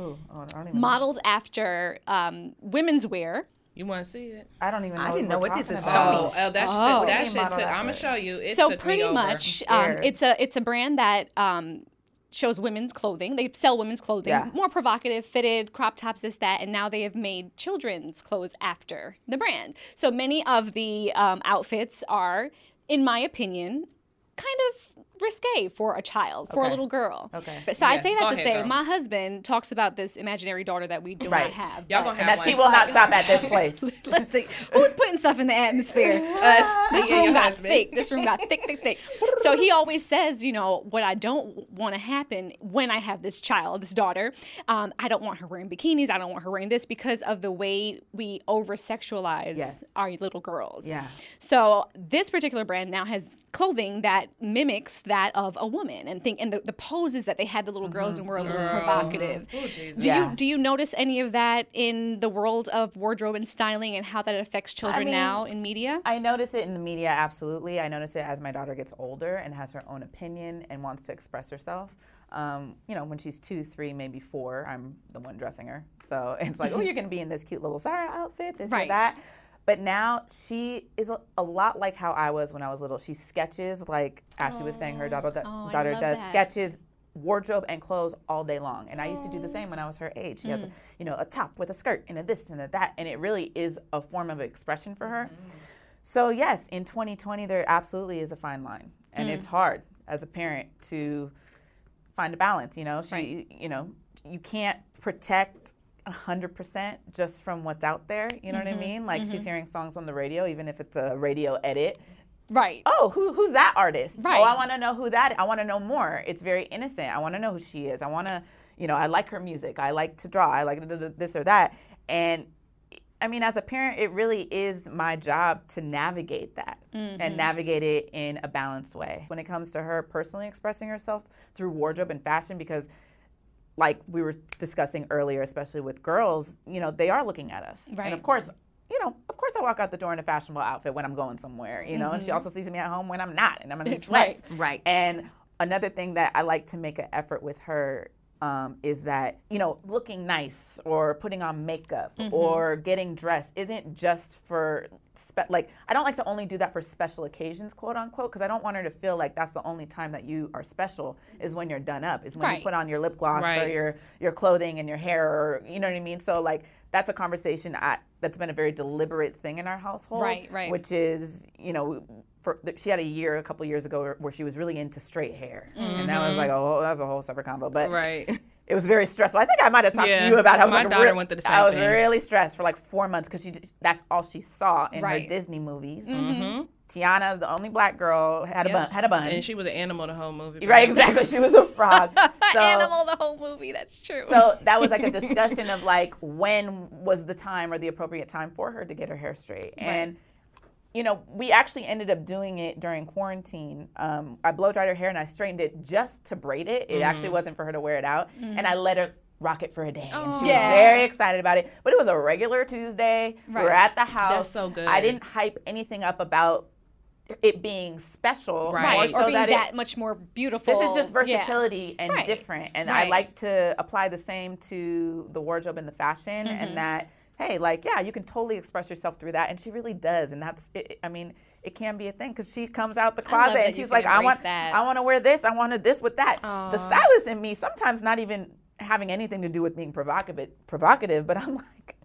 Speaker 6: Ooh, oh, I don't even.
Speaker 3: modeled after um, women's wear.
Speaker 5: you want to see it
Speaker 6: I don't even know.
Speaker 4: I didn't know what this is.
Speaker 6: about.
Speaker 5: Oh, oh that
Speaker 3: Oh.
Speaker 5: shit, that shit took,
Speaker 6: that
Speaker 5: I'm gonna show you it
Speaker 3: so
Speaker 5: took
Speaker 3: pretty
Speaker 5: me over.
Speaker 3: much, um, it's a it's a brand that um, shows women's clothing. They sell women's clothing,
Speaker 6: Yeah.
Speaker 3: more provocative, fitted crop tops, this that, and now they have made children's clothes after the brand. So many of the um, outfits are, in my opinion, kind of risque for a child, for a little girl.
Speaker 6: Okay.
Speaker 3: But so I
Speaker 5: Yes,
Speaker 3: say
Speaker 5: go
Speaker 3: that to
Speaker 5: ahead,
Speaker 3: say,
Speaker 5: girl.
Speaker 3: my husband talks about this imaginary daughter that we do
Speaker 6: Right.
Speaker 3: not have.
Speaker 5: y'all
Speaker 3: but-
Speaker 5: gonna have
Speaker 6: that
Speaker 5: one
Speaker 6: she will not stop at this place.
Speaker 3: Let's see. Who's putting stuff in the atmosphere?
Speaker 5: us
Speaker 3: This room got
Speaker 5: husband.
Speaker 3: thick. This room got thick, thick, thick. So he always says, you know, what I don't want to happen when I have this child, this daughter. Um, I don't want her wearing bikinis. I don't want her wearing this because of the way we over sexualize
Speaker 6: Yes.
Speaker 3: our little girls.
Speaker 6: Yeah.
Speaker 3: So this particular brand now has clothing that mimics that of a woman, and think and the, the poses that they had the little girls and were a little provocative.
Speaker 5: Oh, Jesus.
Speaker 3: Do
Speaker 6: Yeah.
Speaker 3: you do you notice any of that in the world of wardrobe and styling and how that affects children
Speaker 6: mean,
Speaker 3: now in media?
Speaker 6: I notice it in the media, absolutely. I notice it as my daughter gets older and has her own opinion and wants to express herself. Um, you know, when she's two, three, maybe four, I'm the one dressing her. So it's like, oh, you're going to be in this cute little Zara outfit, this
Speaker 3: Mm-hmm. Right.
Speaker 6: or that. But now she is a, a lot like how I was when I was little. She sketches, like Ashley was saying, her daughter,
Speaker 3: Oh,
Speaker 6: daughter does
Speaker 3: that.
Speaker 6: sketches, wardrobe and clothes all day long. And I used to do the same when I was her age. She
Speaker 3: Mm.
Speaker 6: has, a, you know, a top with a skirt and a this and a that, and it really is a form of expression for her.
Speaker 3: Mm-hmm.
Speaker 6: So yes, in 2020, there absolutely is a fine line, and
Speaker 3: Mm.
Speaker 6: it's hard as a parent to find a balance. You know, she,
Speaker 3: Right.
Speaker 6: you know, you can't protect. 100% just from what's out there you know
Speaker 3: Mm-hmm.
Speaker 6: what i mean like she's hearing songs on the radio even if it's a radio edit
Speaker 3: Right.
Speaker 6: oh, who, who's that artist?
Speaker 3: Right.
Speaker 6: Oh, I want to know who that. I want to know more. It's very innocent. I want to know who she is. I want to, you know, I like her music. I like to draw. I like this or that. And I mean, as a parent, it really is my job to navigate that and navigate it in a balanced way. When it comes to her personally expressing herself through wardrobe and fashion, because like we were discussing earlier, especially with girls, you know, they are looking at us.
Speaker 3: Right.
Speaker 6: And of course, you know, of course I walk out the door in a fashionable outfit when I'm going somewhere, you know, and she mm-hmm. also sees me at home when I'm not and I'm in
Speaker 3: Right.
Speaker 6: sweats.
Speaker 4: Right.
Speaker 6: And another thing that I like to make an effort with her um, is that, you know, looking nice or putting on makeup or getting dressed isn't just for, spe- like, I don't like to only do that for special occasions, quote unquote, because I don't want her to feel like that's the only time that you are special is when you're done up, is when
Speaker 3: Right.
Speaker 6: you put on your lip gloss or your, your clothing and your hair or, you know what I mean? So, like, that's a conversation I, that's been a very deliberate thing in our household.
Speaker 3: Right, right.
Speaker 6: Which is, you know, for, she had a year, a couple years ago, where, where she was really into straight hair, and that was like, oh, that was a whole separate combo. But
Speaker 5: Right.
Speaker 6: it was very stressful. I think I might have talked to you about. It. I was
Speaker 5: my
Speaker 6: like,
Speaker 5: daughter
Speaker 6: re-
Speaker 5: went through the same I
Speaker 6: was
Speaker 5: thing.
Speaker 6: really stressed for like four months because she—that's all she saw in
Speaker 3: Right.
Speaker 6: her Disney movies.
Speaker 5: Mm-hmm.
Speaker 6: Tiana, the only black girl, had a bun. Had a bun.
Speaker 5: And she was an animal the whole movie.
Speaker 6: right, exactly. She was a frog. So,
Speaker 3: Animal the whole movie. That's true.
Speaker 6: so that was like a discussion of like when was the time or the appropriate time for her to get her hair straight and you know we actually ended up doing it during quarantine um, i blow dried her hair and i straightened it just to braid it it actually wasn't for her to wear it out and i let her rock it for a day and she was very excited about it but it was a regular tuesday Right. We
Speaker 3: are
Speaker 6: at the house
Speaker 5: so good.
Speaker 6: i didn't hype anything up about it being special
Speaker 5: Right.
Speaker 6: more so
Speaker 3: or being
Speaker 6: that
Speaker 3: that,
Speaker 6: it,
Speaker 3: much more beautiful.
Speaker 6: this is just
Speaker 3: Yeah.
Speaker 6: versatility and
Speaker 3: Right.
Speaker 6: different. And I like to apply the same to the wardrobe and the fashion
Speaker 3: Mm-hmm.
Speaker 6: and that, hey, like, yeah, you can totally express yourself through that. And she really does. And that's, it, I mean, it can be a thing because she comes out the closet and she's like, I want,
Speaker 3: that.
Speaker 6: I want to wear this. I wanted this with that. The stylist in me, sometimes not even having anything to do with being provocative, provocative, but I'm like,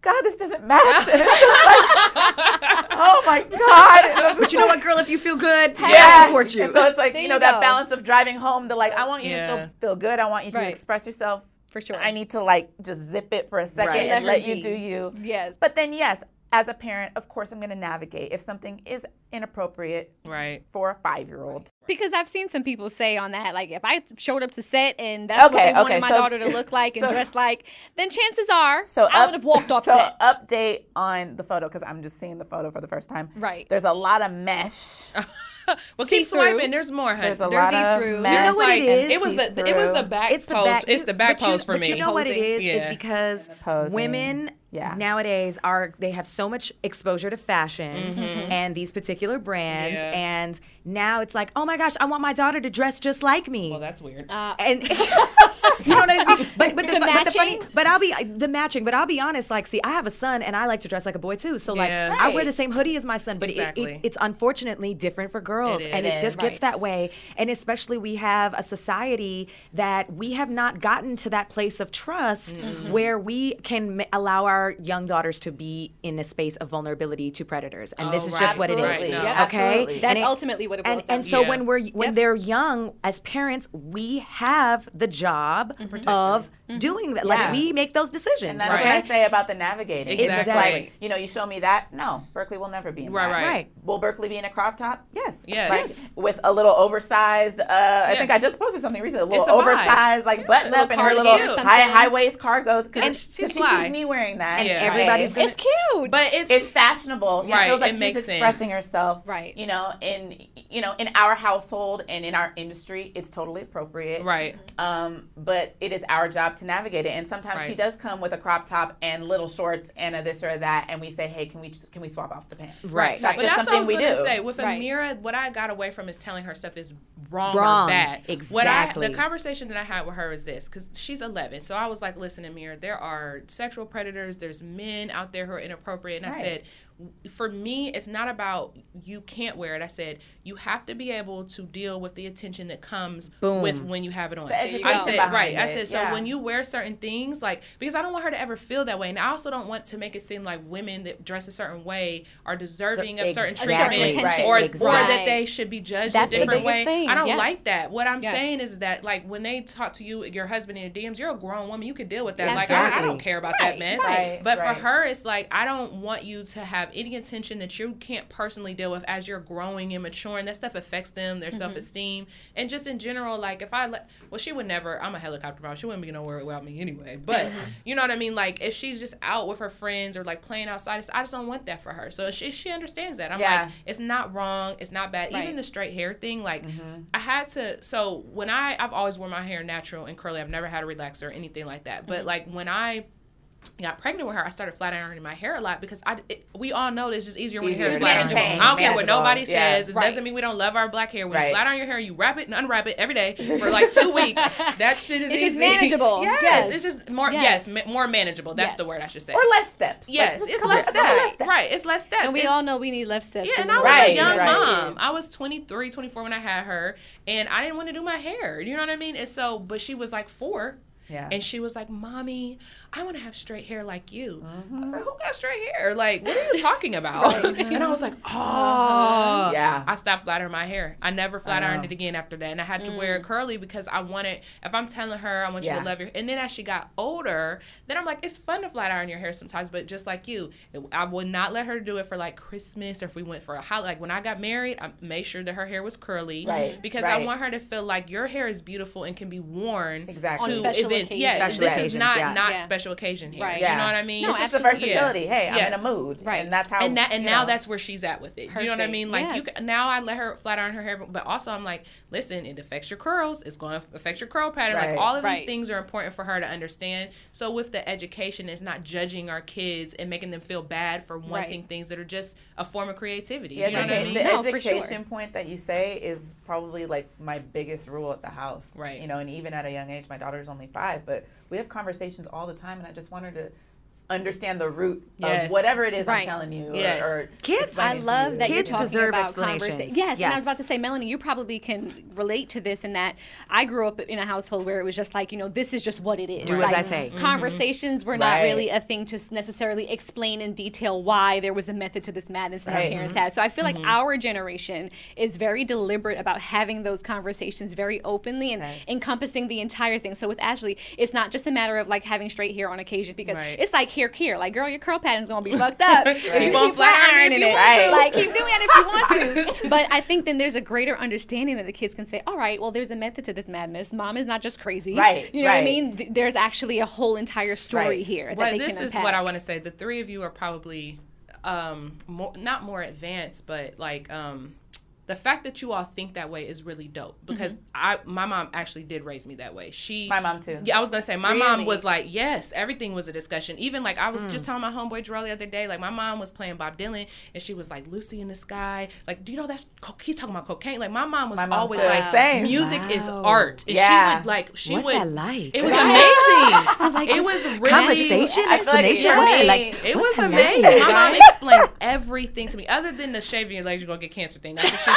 Speaker 6: God, this doesn't match. And it's just like, oh my God. And I'm just
Speaker 4: But you know what, girl? If you feel good,
Speaker 6: yeah.
Speaker 4: I support you.
Speaker 6: And so it's like,
Speaker 3: There
Speaker 6: you know,
Speaker 3: you
Speaker 6: that balance of driving home, the like, I want you to feel, feel good. I want you to
Speaker 3: Right.
Speaker 6: express yourself.
Speaker 3: For sure.
Speaker 6: I need to like just zip it for a second
Speaker 4: Right.
Speaker 6: and
Speaker 3: Let
Speaker 6: let you
Speaker 3: be.
Speaker 6: do you.
Speaker 3: Yes.
Speaker 6: But then, yes, as a parent, of course, I'm going to navigate. If something is inappropriate
Speaker 5: Right.
Speaker 6: for a five year old,
Speaker 3: Because I've seen some people say on that, like, if I showed up to set and that's what
Speaker 6: Okay,
Speaker 3: they wanted
Speaker 6: okay,
Speaker 3: my
Speaker 6: so-
Speaker 3: daughter to look like and
Speaker 6: so-
Speaker 3: dress like, then chances are
Speaker 6: so
Speaker 3: I
Speaker 6: up-
Speaker 3: would have walked off
Speaker 6: So
Speaker 3: set.
Speaker 6: update on the photo because I'm just seeing the photo for the first time.
Speaker 3: Right.
Speaker 6: There's a lot of mesh.
Speaker 5: well, keep
Speaker 3: See-through.
Speaker 5: swiping. There's more, honey.
Speaker 6: There's a lot of
Speaker 3: see-through. You
Speaker 6: mesh.
Speaker 4: know what it
Speaker 6: and?
Speaker 5: It was the it was the back
Speaker 4: it's the
Speaker 5: post.
Speaker 4: back.
Speaker 5: it's the back
Speaker 4: but you,
Speaker 5: post for
Speaker 4: but
Speaker 5: me.
Speaker 4: you know what it is?
Speaker 3: Posing.
Speaker 4: is?
Speaker 5: Yeah.
Speaker 4: Is because
Speaker 6: Posing.
Speaker 4: women
Speaker 6: Yeah.
Speaker 4: nowadays are they have so much exposure to fashion and these particular brands,
Speaker 5: Mm-hmm. Yeah.
Speaker 4: and now it's like, oh my gosh, I want my daughter to dress just like me.
Speaker 5: well, that's weird.
Speaker 4: Uh, and you know what I mean. But but the,
Speaker 3: The
Speaker 4: but the funny,
Speaker 3: matching?
Speaker 4: but I'll be uh, the matching. But I'll be honest. Like, see, I have a son, and I like to dress like a boy too. So like,
Speaker 5: Yeah.
Speaker 4: I wear the same hoodie as my son, but
Speaker 5: Exactly.
Speaker 4: it, it's unfortunately different for girls,
Speaker 5: It
Speaker 4: and
Speaker 5: is.
Speaker 4: it just gets that way. And especially we have a society that we have not gotten to that place of trust mm-hmm. where we can m- allow our young daughters to be in a space of vulnerability to predators. And this
Speaker 5: Oh,
Speaker 4: is
Speaker 5: right.
Speaker 4: just what it is.
Speaker 5: Absolutely.
Speaker 6: Right,
Speaker 5: No.
Speaker 6: no.
Speaker 4: Okay,
Speaker 6: Absolutely.
Speaker 3: That's
Speaker 4: And it-
Speaker 3: ultimately what it boils
Speaker 4: and,
Speaker 3: down
Speaker 4: and
Speaker 3: to.
Speaker 4: so
Speaker 5: Yeah.
Speaker 4: when we're when
Speaker 3: Yep.
Speaker 4: they're young as parents we have the job of doing that
Speaker 6: Yeah.
Speaker 4: like we make those decisions
Speaker 6: And that's
Speaker 5: Right.
Speaker 6: what I say about the navigating. It's
Speaker 5: Exactly.
Speaker 6: like, you know, you show me that. No, Berkeley will never be in
Speaker 5: Right,
Speaker 6: that.
Speaker 5: right.
Speaker 4: Right.
Speaker 6: Will Berkeley be in a crop top? Yes.
Speaker 5: Yes.
Speaker 6: Like with a little oversized. Uh, I think I just posted something recently. A little
Speaker 5: It's a vibe.
Speaker 6: oversized, like button up and her little high high waist cargos. Because
Speaker 5: And
Speaker 6: she
Speaker 5: she's
Speaker 6: sees
Speaker 5: fly.
Speaker 6: me wearing that.
Speaker 4: And
Speaker 5: Yeah.
Speaker 4: everybody's gonna
Speaker 3: it's cute.
Speaker 5: but it's
Speaker 6: It's fashionable. She
Speaker 5: Right,
Speaker 6: feels like
Speaker 5: it
Speaker 6: she's
Speaker 5: makes sense.
Speaker 6: expressing herself.
Speaker 3: Right.
Speaker 6: You know, in you know, in our household and in our industry, it's totally appropriate.
Speaker 5: right.
Speaker 6: Um, but it is our job to navigate it. And sometimes she does come with a crop top and little shorts and a this or a that, and we say, hey, can we just, can we swap off the pants?
Speaker 4: Right.
Speaker 6: That's
Speaker 5: but
Speaker 6: just
Speaker 5: that's what I
Speaker 6: something
Speaker 5: was
Speaker 6: we
Speaker 5: gonna
Speaker 6: do.
Speaker 5: say. With
Speaker 3: Right.
Speaker 5: Amira, what I got away from is telling her stuff is wrong,
Speaker 4: Wrong.
Speaker 5: or bad. What
Speaker 4: Exactly.
Speaker 5: I, the conversation that I had with her is this, because she's 11. So I was like, listen, Amira, there are sexual predators. There's men out there who are inappropriate. And I said, for me, it's not about you can't wear it. I said you have to be able to deal with the attention that comes with when you have it on.
Speaker 6: the
Speaker 5: I said
Speaker 6: behind
Speaker 5: right. I said so
Speaker 6: yeah.
Speaker 5: when you wear certain things, like because I don't want her to ever feel that way, and I also don't want to make it seem like women that dress a certain way are deserving of certain
Speaker 4: Exactly.
Speaker 5: treatment,
Speaker 6: Right.
Speaker 5: or or that they should be judged
Speaker 3: That's
Speaker 5: a different
Speaker 3: biggest
Speaker 5: way.
Speaker 3: thing,
Speaker 5: I don't
Speaker 3: yes.
Speaker 5: like that. What I'm
Speaker 3: Yes.
Speaker 5: saying is that like when they talk to you, your husband in your DMs, you're a grown woman. You can deal with that.
Speaker 3: Yes,
Speaker 5: Like I, I don't care about
Speaker 3: Right,
Speaker 5: that mess.
Speaker 6: right,
Speaker 5: but
Speaker 6: right.
Speaker 5: for her, it's like I don't want you to have any attention that you can't personally deal with as you're growing and maturing, that stuff affects them, their mm-hmm. self esteem, and just in general. Like if I let, well, she would never. I'm a helicopter mom. She wouldn't be nowhere without me anyway. But mm-hmm. you know what I mean. Like if she's just out with her friends or like playing outside, I just don't want that for her. So she she understands that. I'm
Speaker 6: Yeah.
Speaker 5: like, it's not wrong. It's not bad.
Speaker 3: Right.
Speaker 5: Even the straight hair thing, like mm-hmm. I had to. So when I I've always worn my hair natural and curly. I've never had a relaxer or anything like that. But like when I got pregnant with her, I started flat ironing my hair a lot because I it, we all know it's just easier when your hair is flat ironed. I don't care what nobody
Speaker 6: yeah.
Speaker 5: says. It
Speaker 3: Right.
Speaker 5: doesn't mean we don't love our black hair. When
Speaker 6: Right.
Speaker 5: you flat iron your hair, you wrap it and unwrap it every day for like two weeks. That shit is
Speaker 3: It's
Speaker 5: easy.
Speaker 3: manageable.
Speaker 5: yes,
Speaker 3: Yes.
Speaker 5: it's just more. Yes,
Speaker 3: Yes.
Speaker 5: more manageable. That's
Speaker 3: Yes.
Speaker 5: the word I should say.
Speaker 6: Or less steps.
Speaker 5: Yes,
Speaker 6: just
Speaker 5: it's less
Speaker 6: a couple
Speaker 5: steps. Right, it's less steps.
Speaker 3: And we
Speaker 5: It's-
Speaker 3: all know we need less steps.
Speaker 5: yeah, and I was
Speaker 6: Right,
Speaker 5: a young mom. I was 23, 24 when I had her, and I didn't want to do my hair. You know what I mean? And so, but she was like four.
Speaker 6: Yeah.
Speaker 5: And she was like, Mommy, I want to have straight hair like you. I
Speaker 6: Mm-hmm.
Speaker 5: was like, mm-hmm. Who got straight hair? Like, what are you talking about? and I was like, Oh.
Speaker 6: Yeah.
Speaker 5: I stopped flat ironing my hair. I never uh-huh. flat ironed it again after that. And I had to wear it mm. curly because I wanted, if I'm telling her, I want you to love your And then as she got older, then I'm like, it's fun to flat iron your hair sometimes, but just like you, it, I would not let her do it for like Christmas or if we went for a holiday. Like when I got married, I made sure that her hair was curly.
Speaker 6: Right,
Speaker 5: Because I want her to feel like your hair is beautiful and can be worn
Speaker 6: Exactly.
Speaker 5: to
Speaker 3: On special
Speaker 5: events.
Speaker 3: Occasions.
Speaker 5: Yes,
Speaker 6: Special
Speaker 5: this is not
Speaker 6: yeah.
Speaker 5: not
Speaker 3: Yeah.
Speaker 5: special occasion here.
Speaker 3: Right.
Speaker 5: Do you know what I mean?
Speaker 3: No,
Speaker 6: it's just the
Speaker 3: absolutely.
Speaker 6: versatility. Hey, I'm in a mood,
Speaker 3: Right.
Speaker 6: And that's how.
Speaker 5: and that and now
Speaker 6: know.
Speaker 5: that's where she's at with it. Do you know what I mean? Like you,
Speaker 3: Yes.
Speaker 5: ca- now I let her flat iron her hair, but also I'm like, listen, it affects your curls. It's going to affect your curl pattern.
Speaker 6: Right.
Speaker 5: Like all of
Speaker 3: Right.
Speaker 5: these things are important for her to understand. So with the education, it's not judging our kids and making them feel bad for wanting
Speaker 3: Right.
Speaker 5: things that are just a form of creativity.
Speaker 6: The,
Speaker 5: you know what I mean?
Speaker 6: the
Speaker 3: No, for sure.
Speaker 6: education point that you say is probably like my biggest rule at the house.
Speaker 5: Right.
Speaker 6: You know, and even at a young age, my daughter's only five, but we have conversations all the time, and I just want her to understand the root
Speaker 5: Yes.
Speaker 6: of whatever it is
Speaker 3: Right.
Speaker 6: I'm telling you.
Speaker 5: Yes.
Speaker 6: Or,
Speaker 4: Kids-
Speaker 3: I love
Speaker 6: you.
Speaker 3: that you're talking
Speaker 4: deserve
Speaker 3: about
Speaker 4: explanations.
Speaker 3: conversation. Yes, and I was about to say, Melanie, you probably can relate to this in that I grew up in a household where it was just like, you know, this is just what it is.
Speaker 4: Do as
Speaker 3: like,
Speaker 4: I say. Mm-hmm.
Speaker 3: Conversations were not
Speaker 6: Right.
Speaker 3: really a thing to necessarily explain in detail why there was a method to this madness that our
Speaker 6: Right.
Speaker 3: parents mm-hmm. had. So I feel like mm-hmm. our generation is very deliberate about having those conversations very openly and
Speaker 6: Yes.
Speaker 3: encompassing the entire thing. So with Ashley, it's not just a matter of like having straight hair on occasion because
Speaker 5: Right.
Speaker 3: it's like hair here, like girl, your curl pattern's gonna be fucked up. if you
Speaker 5: Keep on
Speaker 3: keep
Speaker 5: flat
Speaker 3: flat
Speaker 5: ironing if
Speaker 3: ironing
Speaker 5: you
Speaker 3: it.
Speaker 6: want to.
Speaker 3: Like keep doing it if you want to. But I think then there's a greater understanding that the kids can say, all right, well, there's a method to this madness. Mom is not just crazy.
Speaker 6: Right,
Speaker 3: You know what I mean? Th- There's actually a whole entire story
Speaker 6: Right.
Speaker 3: here that
Speaker 5: Well, this
Speaker 3: can
Speaker 5: is what I want to say. The three of you are probably um, more, not more advanced, but like um, the fact that you all think that way is really dope mm-hmm. because I my mom actually did raise me that way. She
Speaker 6: My mom, too.
Speaker 5: Yeah, I was gonna say my mom was like, yes, everything was a discussion. Even like I was just mm. telling my homeboy Jarrell the other day, like my mom was playing Bob Dylan and she was like Lucy in the Sky. Like, do you know that's co- he's talking about cocaine? Like my mom was
Speaker 6: My mom
Speaker 5: always
Speaker 6: too.
Speaker 5: like,
Speaker 6: Same.
Speaker 5: music is art. And
Speaker 6: Yeah.
Speaker 5: she would like she
Speaker 4: What's
Speaker 5: would.
Speaker 4: that like?
Speaker 5: It was
Speaker 4: Right?
Speaker 5: amazing. it was really
Speaker 4: Conversation,
Speaker 6: I feel like
Speaker 4: explanation.
Speaker 6: for
Speaker 4: What's it like?
Speaker 5: it was amazing.
Speaker 4: like?
Speaker 5: My mom explained everything to me, other than the shaving your legs, you're gonna get cancer thing. That's what she's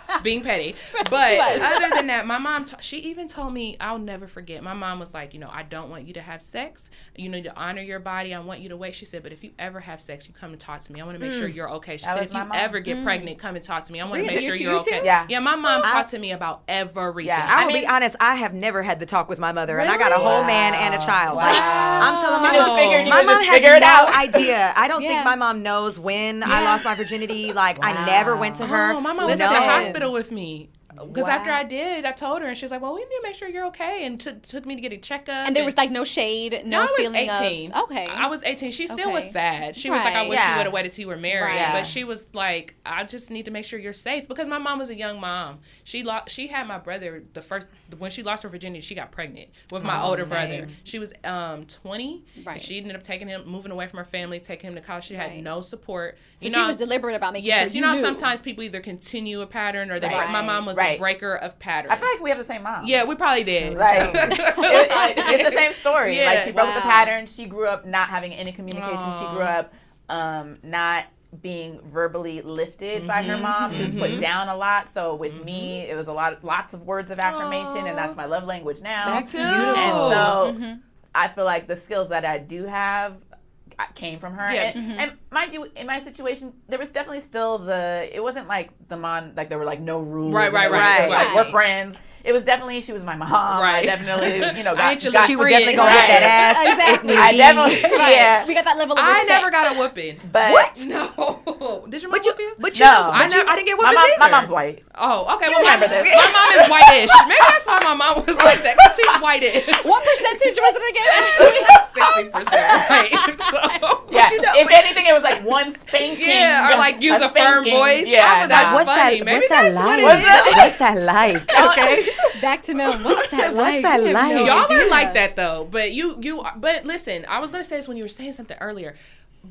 Speaker 5: being petty. But other than that, my mom, t- she even told me, I'll never forget. My mom was like, you know, I don't want you to have sex. You need to honor your body. I want you to wait. She said, but if you ever have sex, you come and talk to me. I want to make sure mm. you're okay. She
Speaker 6: That
Speaker 5: said, if you
Speaker 6: mom.
Speaker 5: ever get mm. pregnant, come and talk to me. I want to make sure
Speaker 3: You
Speaker 5: you're
Speaker 3: too?
Speaker 5: okay.
Speaker 6: Yeah.
Speaker 5: Yeah, my mom talked to me about everything.
Speaker 6: Yeah.
Speaker 4: I
Speaker 6: I
Speaker 4: will
Speaker 6: mean-
Speaker 4: be honest. I have never had the talk with my mother, and I got a
Speaker 6: Really?
Speaker 4: whole man and a child. Like, I'm telling my
Speaker 6: She just
Speaker 4: mom,
Speaker 6: figured you
Speaker 4: my mom has no
Speaker 6: out.
Speaker 4: idea. I don't
Speaker 3: Yeah.
Speaker 4: think my mom knows when I lost my virginity. Like, I never went to oh, her.
Speaker 5: Oh, my mom was at the hospital with me. Because after I did, I told her, and she was like, "Well, we need to make sure you're okay," and took took me to get a checkup.
Speaker 3: and there was like no shade, no,
Speaker 5: no, I was 18.
Speaker 3: of okay.
Speaker 5: I was 18. She still was sad. She was like, I
Speaker 3: Right.
Speaker 5: wish you would have waited till you were married.
Speaker 3: Right.
Speaker 5: But she was like, I just need to make sure you're safe because my mom was a young mom. She lost. She had my brother the first when she lost her virginity. She got pregnant with my older brother. She was um 20.
Speaker 3: Right.
Speaker 5: She ended up taking him, moving away from her family, taking him to college. She had no support.
Speaker 3: so
Speaker 5: you
Speaker 3: she
Speaker 5: know,
Speaker 3: was deliberate about making sure.
Speaker 5: Yes,
Speaker 3: sure
Speaker 5: you know,
Speaker 3: knew.
Speaker 5: sometimes people either continue a pattern or they.
Speaker 3: Right.
Speaker 5: My mom was
Speaker 6: Right.
Speaker 5: a breaker of patterns.
Speaker 6: I feel like we have the same mom.
Speaker 5: Yeah, we probably did.
Speaker 6: Like, it- it's the same story.
Speaker 5: Yeah.
Speaker 6: Like she broke the
Speaker 3: Wow.
Speaker 6: pattern. She grew up not having any communication. She grew up um, not being verbally lifted by
Speaker 5: Mm-hmm.
Speaker 6: her mom. She was put down a lot. So with me, it was a lot, lots of words of affirmation, and that's my love language now.
Speaker 5: That's
Speaker 6: And so
Speaker 3: Mm-hmm.
Speaker 6: I feel like the skills that I do have came from her.
Speaker 5: Yeah.
Speaker 6: And, mm-hmm. and mind you, in my situation, there was definitely still the. It wasn't like the mon like there were like no rules.
Speaker 5: Right,
Speaker 6: and
Speaker 5: right, right,
Speaker 6: like
Speaker 3: right.
Speaker 6: we're friends. It was definitely she was my mom. I
Speaker 5: Right.
Speaker 6: definitely, you know,
Speaker 5: I
Speaker 6: got, got
Speaker 4: She would definitely gonna get that ass.
Speaker 3: Exactly.
Speaker 6: I definitely, yeah.
Speaker 3: We got that level of
Speaker 5: I never got a whooping.
Speaker 6: But
Speaker 5: No. Did your mom
Speaker 4: But you,
Speaker 5: whoop you?
Speaker 4: but you,
Speaker 6: No.
Speaker 4: know,
Speaker 5: I,
Speaker 4: but you,
Speaker 5: I didn't get
Speaker 6: my, mom,
Speaker 5: either.
Speaker 6: my mom's white.
Speaker 5: Oh, okay. Well, my,
Speaker 6: remember this.
Speaker 5: my mom is whitish. Maybe that's why my mom was like that. Cause she's whitish.
Speaker 3: What percentage was it again?
Speaker 5: Sixty percent. Right. So,
Speaker 6: Yeah.
Speaker 5: you know,
Speaker 6: if anything, it was like one spanking.
Speaker 5: Yeah, or like use a, firm voice.
Speaker 6: Yeah,
Speaker 5: oh, that's
Speaker 6: nah.
Speaker 4: what's
Speaker 5: funny.
Speaker 4: that?
Speaker 5: Maybe
Speaker 4: what's that
Speaker 5: that's
Speaker 4: like?
Speaker 5: what it
Speaker 6: What's
Speaker 5: is.
Speaker 6: that
Speaker 4: What's that like? Okay.
Speaker 3: Back to Mel. What's that
Speaker 4: What's
Speaker 3: like?
Speaker 4: that
Speaker 3: I
Speaker 4: like?
Speaker 3: no
Speaker 5: Y'all are
Speaker 3: idea.
Speaker 5: like that though, but you you but listen, I was gonna say this when you were saying something earlier.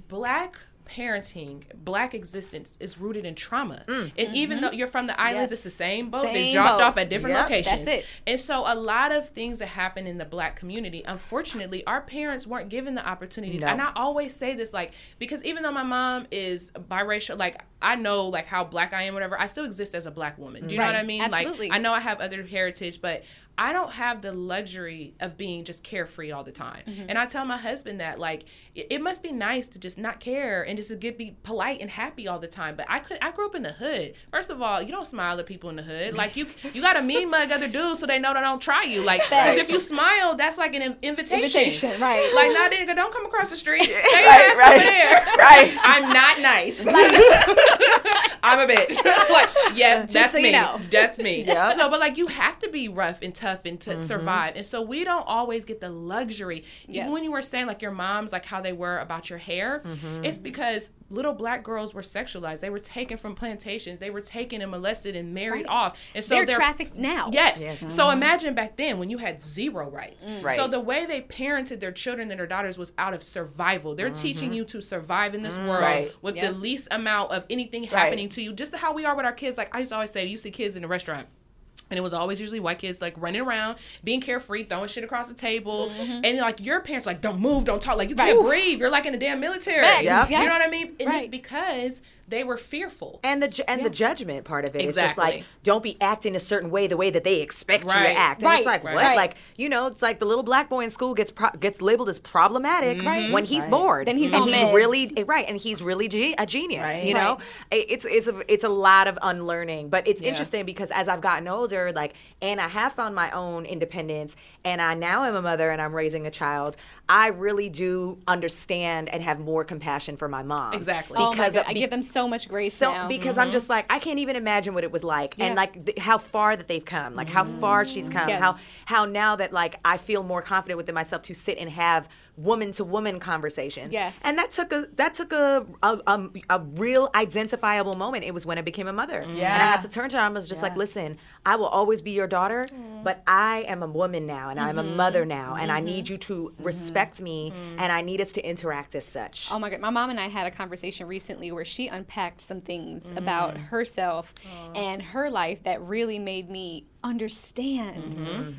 Speaker 5: Black parenting, black existence is rooted in trauma. Mm, and even mm-hmm. though you're from the islands,
Speaker 3: Yes.
Speaker 5: it's the same boat. They
Speaker 3: Same
Speaker 5: dropped
Speaker 3: boat.
Speaker 5: off at different
Speaker 4: Yep,
Speaker 5: locations. And so a lot of things that happen in the black community, unfortunately, our parents weren't given the opportunity.
Speaker 4: No.
Speaker 5: And I always say this like because even though my mom is biracial, like I know like how black I am, whatever, I still exist as a black woman. Do you know what I mean?
Speaker 3: Absolutely.
Speaker 5: Like I know I have other heritage, but I don't have the luxury of being just carefree all the time.
Speaker 3: Mm-hmm.
Speaker 5: And I tell my husband that like it, it must be nice to just not care and just to get be polite and happy all the time. But I could I grew up in the hood. First of all, you don't smile at people in the hood. Like you you got to mean mug other dudes so they know they don't try you. Like because if you smile, that's like an invitation.
Speaker 3: Invitation, right.
Speaker 5: Like nah, nigga, don't come across the street. Stay
Speaker 6: Right,
Speaker 5: ass
Speaker 6: right.
Speaker 5: over there.
Speaker 6: Right.
Speaker 5: I'm not nice. I'm a bitch. like, yeah, that's
Speaker 3: so you
Speaker 5: me.
Speaker 3: know.
Speaker 5: That's me.
Speaker 4: Yep.
Speaker 5: So, but like, you have to be rough and tough and
Speaker 6: Mm-hmm.
Speaker 5: to survive. And so, we don't always get the luxury. Even
Speaker 3: Yes.
Speaker 5: when you were saying like your moms, like how they were about your hair,
Speaker 6: Mm-hmm.
Speaker 5: it's because little black girls were sexualized. They were taken from plantations. They were taken and molested and married off. And so
Speaker 3: They're
Speaker 5: they're
Speaker 3: trafficked now.
Speaker 5: Yes.
Speaker 4: Yes.
Speaker 5: So mm-hmm. imagine back then when you had zero rights. Mm.
Speaker 6: Right.
Speaker 5: So the way they parented their children and their daughters was out of survival. They're mm-hmm. teaching you to survive in this mm. world
Speaker 6: Right.
Speaker 5: with
Speaker 3: Yep.
Speaker 5: the least amount of anything happening to you. Just how we are with our kids. Like I used to always say, you see kids in a restaurant. And it was always usually white kids like running around, being carefree, throwing shit across the table. Mm-hmm. And like your parents like, don't move, don't talk. Like you can't breathe. You're like in the damn military.
Speaker 3: Right.
Speaker 4: Yep.
Speaker 5: You know what I mean? And it's because they were fearful.
Speaker 4: and the ju- and the judgment part of it is just like don't be acting a certain way the way that they expect you to act and
Speaker 3: Right,
Speaker 4: it's like
Speaker 5: right.
Speaker 4: what
Speaker 3: Right.
Speaker 4: like you know it's like the little black boy in school gets pro- gets labeled as problematic when he's bored
Speaker 3: Then he's
Speaker 4: and he's
Speaker 3: meds.
Speaker 4: really eh, right and he's really ge- a genius
Speaker 6: Right.
Speaker 4: you know I- it's it's a, it's a lot of unlearning but it's
Speaker 5: Yeah.
Speaker 4: interesting because as I've gotten older like and I have found my own independence and I now am a mother and I'm raising a child I really do understand and have more compassion for my mom
Speaker 5: Exactly.
Speaker 3: Oh my
Speaker 4: because
Speaker 3: God,
Speaker 4: of-
Speaker 3: I
Speaker 4: be-
Speaker 3: give them so much grace
Speaker 4: so
Speaker 3: now.
Speaker 4: because I'm mm-hmm. just like I can't even imagine what it was like
Speaker 3: Yeah.
Speaker 4: and like th- how far that they've come like how far she's come
Speaker 3: Yes.
Speaker 4: how how now that like I feel more confident within myself to sit and have woman to woman conversations
Speaker 3: Yes.
Speaker 4: and that took a that took a a, a a real identifiable moment it was when I became a mother Yeah. and I had to turn to her and was just like listen I will always be your daughter mm. but I am a woman now and I'm a mm-hmm. mother now and I mm-hmm. need you to mm-hmm. respect me and I need us to interact as such
Speaker 3: Oh my god, my mom and I had a conversation recently where she unpacked some things mm. about herself and her life that really made me understand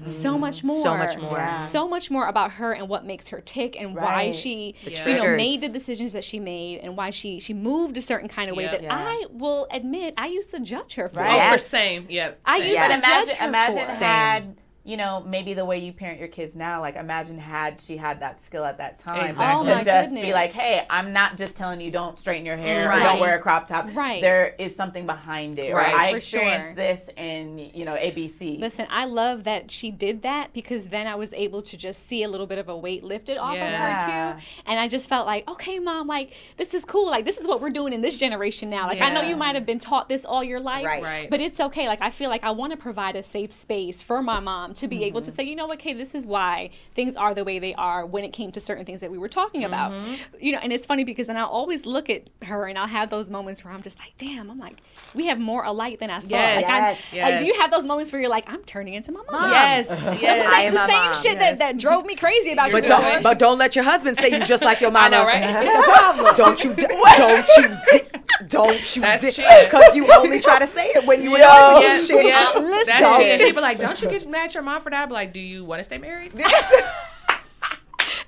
Speaker 3: so much more.
Speaker 4: So much more.
Speaker 6: Yeah.
Speaker 3: So much more about her and what makes her tick and why she
Speaker 4: The
Speaker 3: you know made the decisions that she made and why she she moved a certain kind of way
Speaker 5: Yeah.
Speaker 3: that
Speaker 6: Yeah.
Speaker 3: I will admit I used to judge her for.
Speaker 6: Right.
Speaker 5: Oh, for
Speaker 4: Yes.
Speaker 5: same. Yep.
Speaker 3: I
Speaker 5: same.
Speaker 3: used
Speaker 6: But imagine, imagine had you know maybe the way you parent your kids now. Like imagine had she had that skill at that time
Speaker 5: Exactly.
Speaker 6: Oh to
Speaker 3: Oh my
Speaker 6: just be like, hey, I'm not just telling you don't straighten your hair or don't wear a crop top.
Speaker 3: Right.
Speaker 6: There is something behind it.
Speaker 4: Right.
Speaker 6: Or I
Speaker 3: For
Speaker 6: experienced
Speaker 3: sure.
Speaker 6: this in you know ABC.
Speaker 3: Listen, I love that she did that because then I was able to just see a little bit of a weight lifted off
Speaker 5: Yeah.
Speaker 3: of her too. And I just felt like, okay, mom, like this is cool. Like this is what we're doing in this generation now. Like I know you might have been taught this all your life,
Speaker 4: Right.
Speaker 5: Right.
Speaker 3: but it's okay. Like I feel like I want to provide a safe space for my mom to be able
Speaker 5: Mm-hmm.
Speaker 3: to say, you know what, okay, this is why things are the way they are when it came to certain things that we were talking about.
Speaker 5: Mm-hmm.
Speaker 3: You know, and it's funny because then I'll always look at her and I'll have those moments where I'm just like, damn, I'm like, we have more alike than I thought.
Speaker 5: Yes.
Speaker 3: Like, I-
Speaker 4: Yes.
Speaker 3: like, do you have those moments where you're like, I'm turning into my mom?
Speaker 5: Yes. Yes.
Speaker 4: I am
Speaker 3: the same
Speaker 4: mom.
Speaker 3: shit
Speaker 5: Yes.
Speaker 3: that, that drove me crazy about
Speaker 4: But
Speaker 3: you.
Speaker 4: don't, but don't let your husband say you just like your mama.
Speaker 5: I know, right?
Speaker 4: It's a problem. don't you, d- don't you, di- don't you,
Speaker 5: That's cheating.
Speaker 4: because you only try to say it when you
Speaker 6: Yo.
Speaker 4: know
Speaker 5: Yeah,
Speaker 4: shit.
Speaker 5: yeah.
Speaker 3: Listen.
Speaker 5: That's it. People are like, don't you get mad at your mom for that? I'm like, do you want to stay married?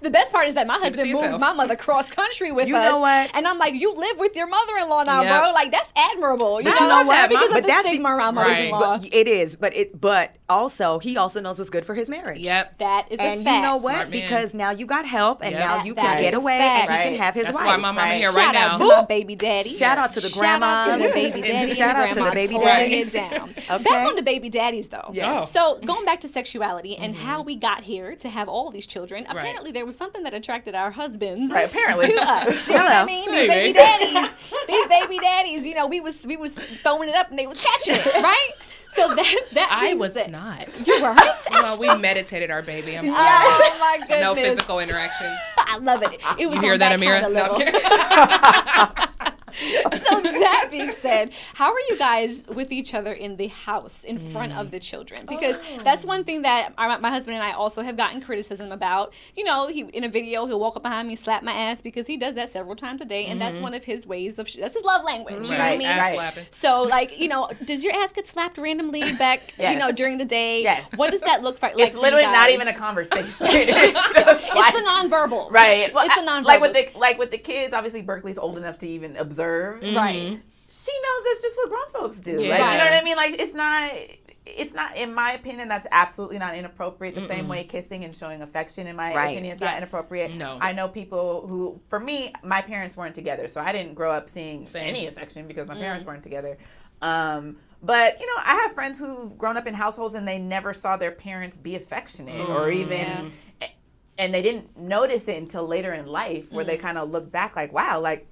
Speaker 3: the best part is that my husband moved
Speaker 5: yourself.
Speaker 3: my mother cross country with
Speaker 4: You
Speaker 3: us.
Speaker 4: know what?
Speaker 3: And I'm like, you live with your mother-in-law now,
Speaker 5: Yep.
Speaker 3: bro. Like that's admirable. You
Speaker 4: But
Speaker 3: know,
Speaker 4: you know what?
Speaker 3: Because
Speaker 4: But
Speaker 3: of the
Speaker 4: that's be-
Speaker 3: stigma around
Speaker 5: Right.
Speaker 3: mothers-in-law.
Speaker 4: But it is, but it but also he also knows what's good for his marriage.
Speaker 5: Yep.
Speaker 3: that is
Speaker 4: And
Speaker 3: a
Speaker 4: you know what?
Speaker 5: Smart man.
Speaker 4: Because now you got help, and
Speaker 5: Yep.
Speaker 4: now you
Speaker 3: that
Speaker 4: can get away,
Speaker 3: fact.
Speaker 4: and you can have his
Speaker 5: That's
Speaker 4: wife.
Speaker 5: why my mama
Speaker 6: Right.
Speaker 5: here
Speaker 3: Shout
Speaker 5: right
Speaker 3: out
Speaker 5: now.
Speaker 3: to my baby daddy.
Speaker 4: Shout out to the
Speaker 3: Shout out to the baby daddy.
Speaker 4: Shout out to the baby
Speaker 3: holding
Speaker 4: daddies.
Speaker 3: it down.
Speaker 4: Okay.
Speaker 3: Back on the baby daddies though.
Speaker 6: Yes. Oh.
Speaker 3: So going back to sexuality and how mm-hmm. we got here to have all these children, apparently there was something that attracted our husbands
Speaker 6: Right, apparently.
Speaker 3: to us. You know what I mean? These baby daddies, these baby daddies. You know, we was we was throwing it up and they was catching it, right? So that that
Speaker 5: I was
Speaker 3: said-
Speaker 5: not.
Speaker 3: You weren't.
Speaker 5: Well, we meditated our baby. I'm sorry.
Speaker 3: Oh my goodness.
Speaker 5: No physical interaction.
Speaker 3: I love it. It was
Speaker 5: You hear
Speaker 3: on
Speaker 5: that,
Speaker 3: that
Speaker 5: Amira?
Speaker 3: kind
Speaker 5: No,
Speaker 3: of
Speaker 5: I'm
Speaker 3: level.
Speaker 5: kidding.
Speaker 3: so that being said, how are you guys with each other in the house in front of mm. the children? Oh, because that's one thing that our, my husband and I also have gotten criticism about. You know, he in a video he'll walk up behind me, slap my ass because he does that several times a day, and that's mm-hmm. one of his ways of sh- that's his love language. You know what I mean?
Speaker 5: Ass
Speaker 6: right.
Speaker 5: slapping.
Speaker 3: So, like, you know, does your ass get slapped randomly back, you know, during the day?
Speaker 6: Yes.
Speaker 3: What does that look like?
Speaker 6: It's
Speaker 3: for
Speaker 6: literally not even a conversation. it's just
Speaker 3: It's
Speaker 6: like,
Speaker 3: the nonverbal.
Speaker 6: right. Well,
Speaker 3: it's the
Speaker 6: I-
Speaker 3: nonverbal.
Speaker 6: Like with the like with the kids, obviously Berkeley's old enough to even observe. Mm-hmm.
Speaker 3: right.
Speaker 6: She knows that's just what grown folks do.
Speaker 5: Yeah.
Speaker 6: Like you know what I mean? Like it's not. It's not, in my opinion, that's absolutely not inappropriate. The same way kissing and showing affection, in my
Speaker 4: Right.
Speaker 6: opinion, is not inappropriate.
Speaker 5: No.
Speaker 6: I know people who, for me, my parents weren't together, so I didn't grow up seeing
Speaker 5: Same.
Speaker 6: any affection because my parents mm. weren't together. Um, but you know, I have friends who've grown up in households and they never saw their parents be affectionate mm. or even, and they didn't notice it until later in life, where they mm. kind of look back like, wow, like.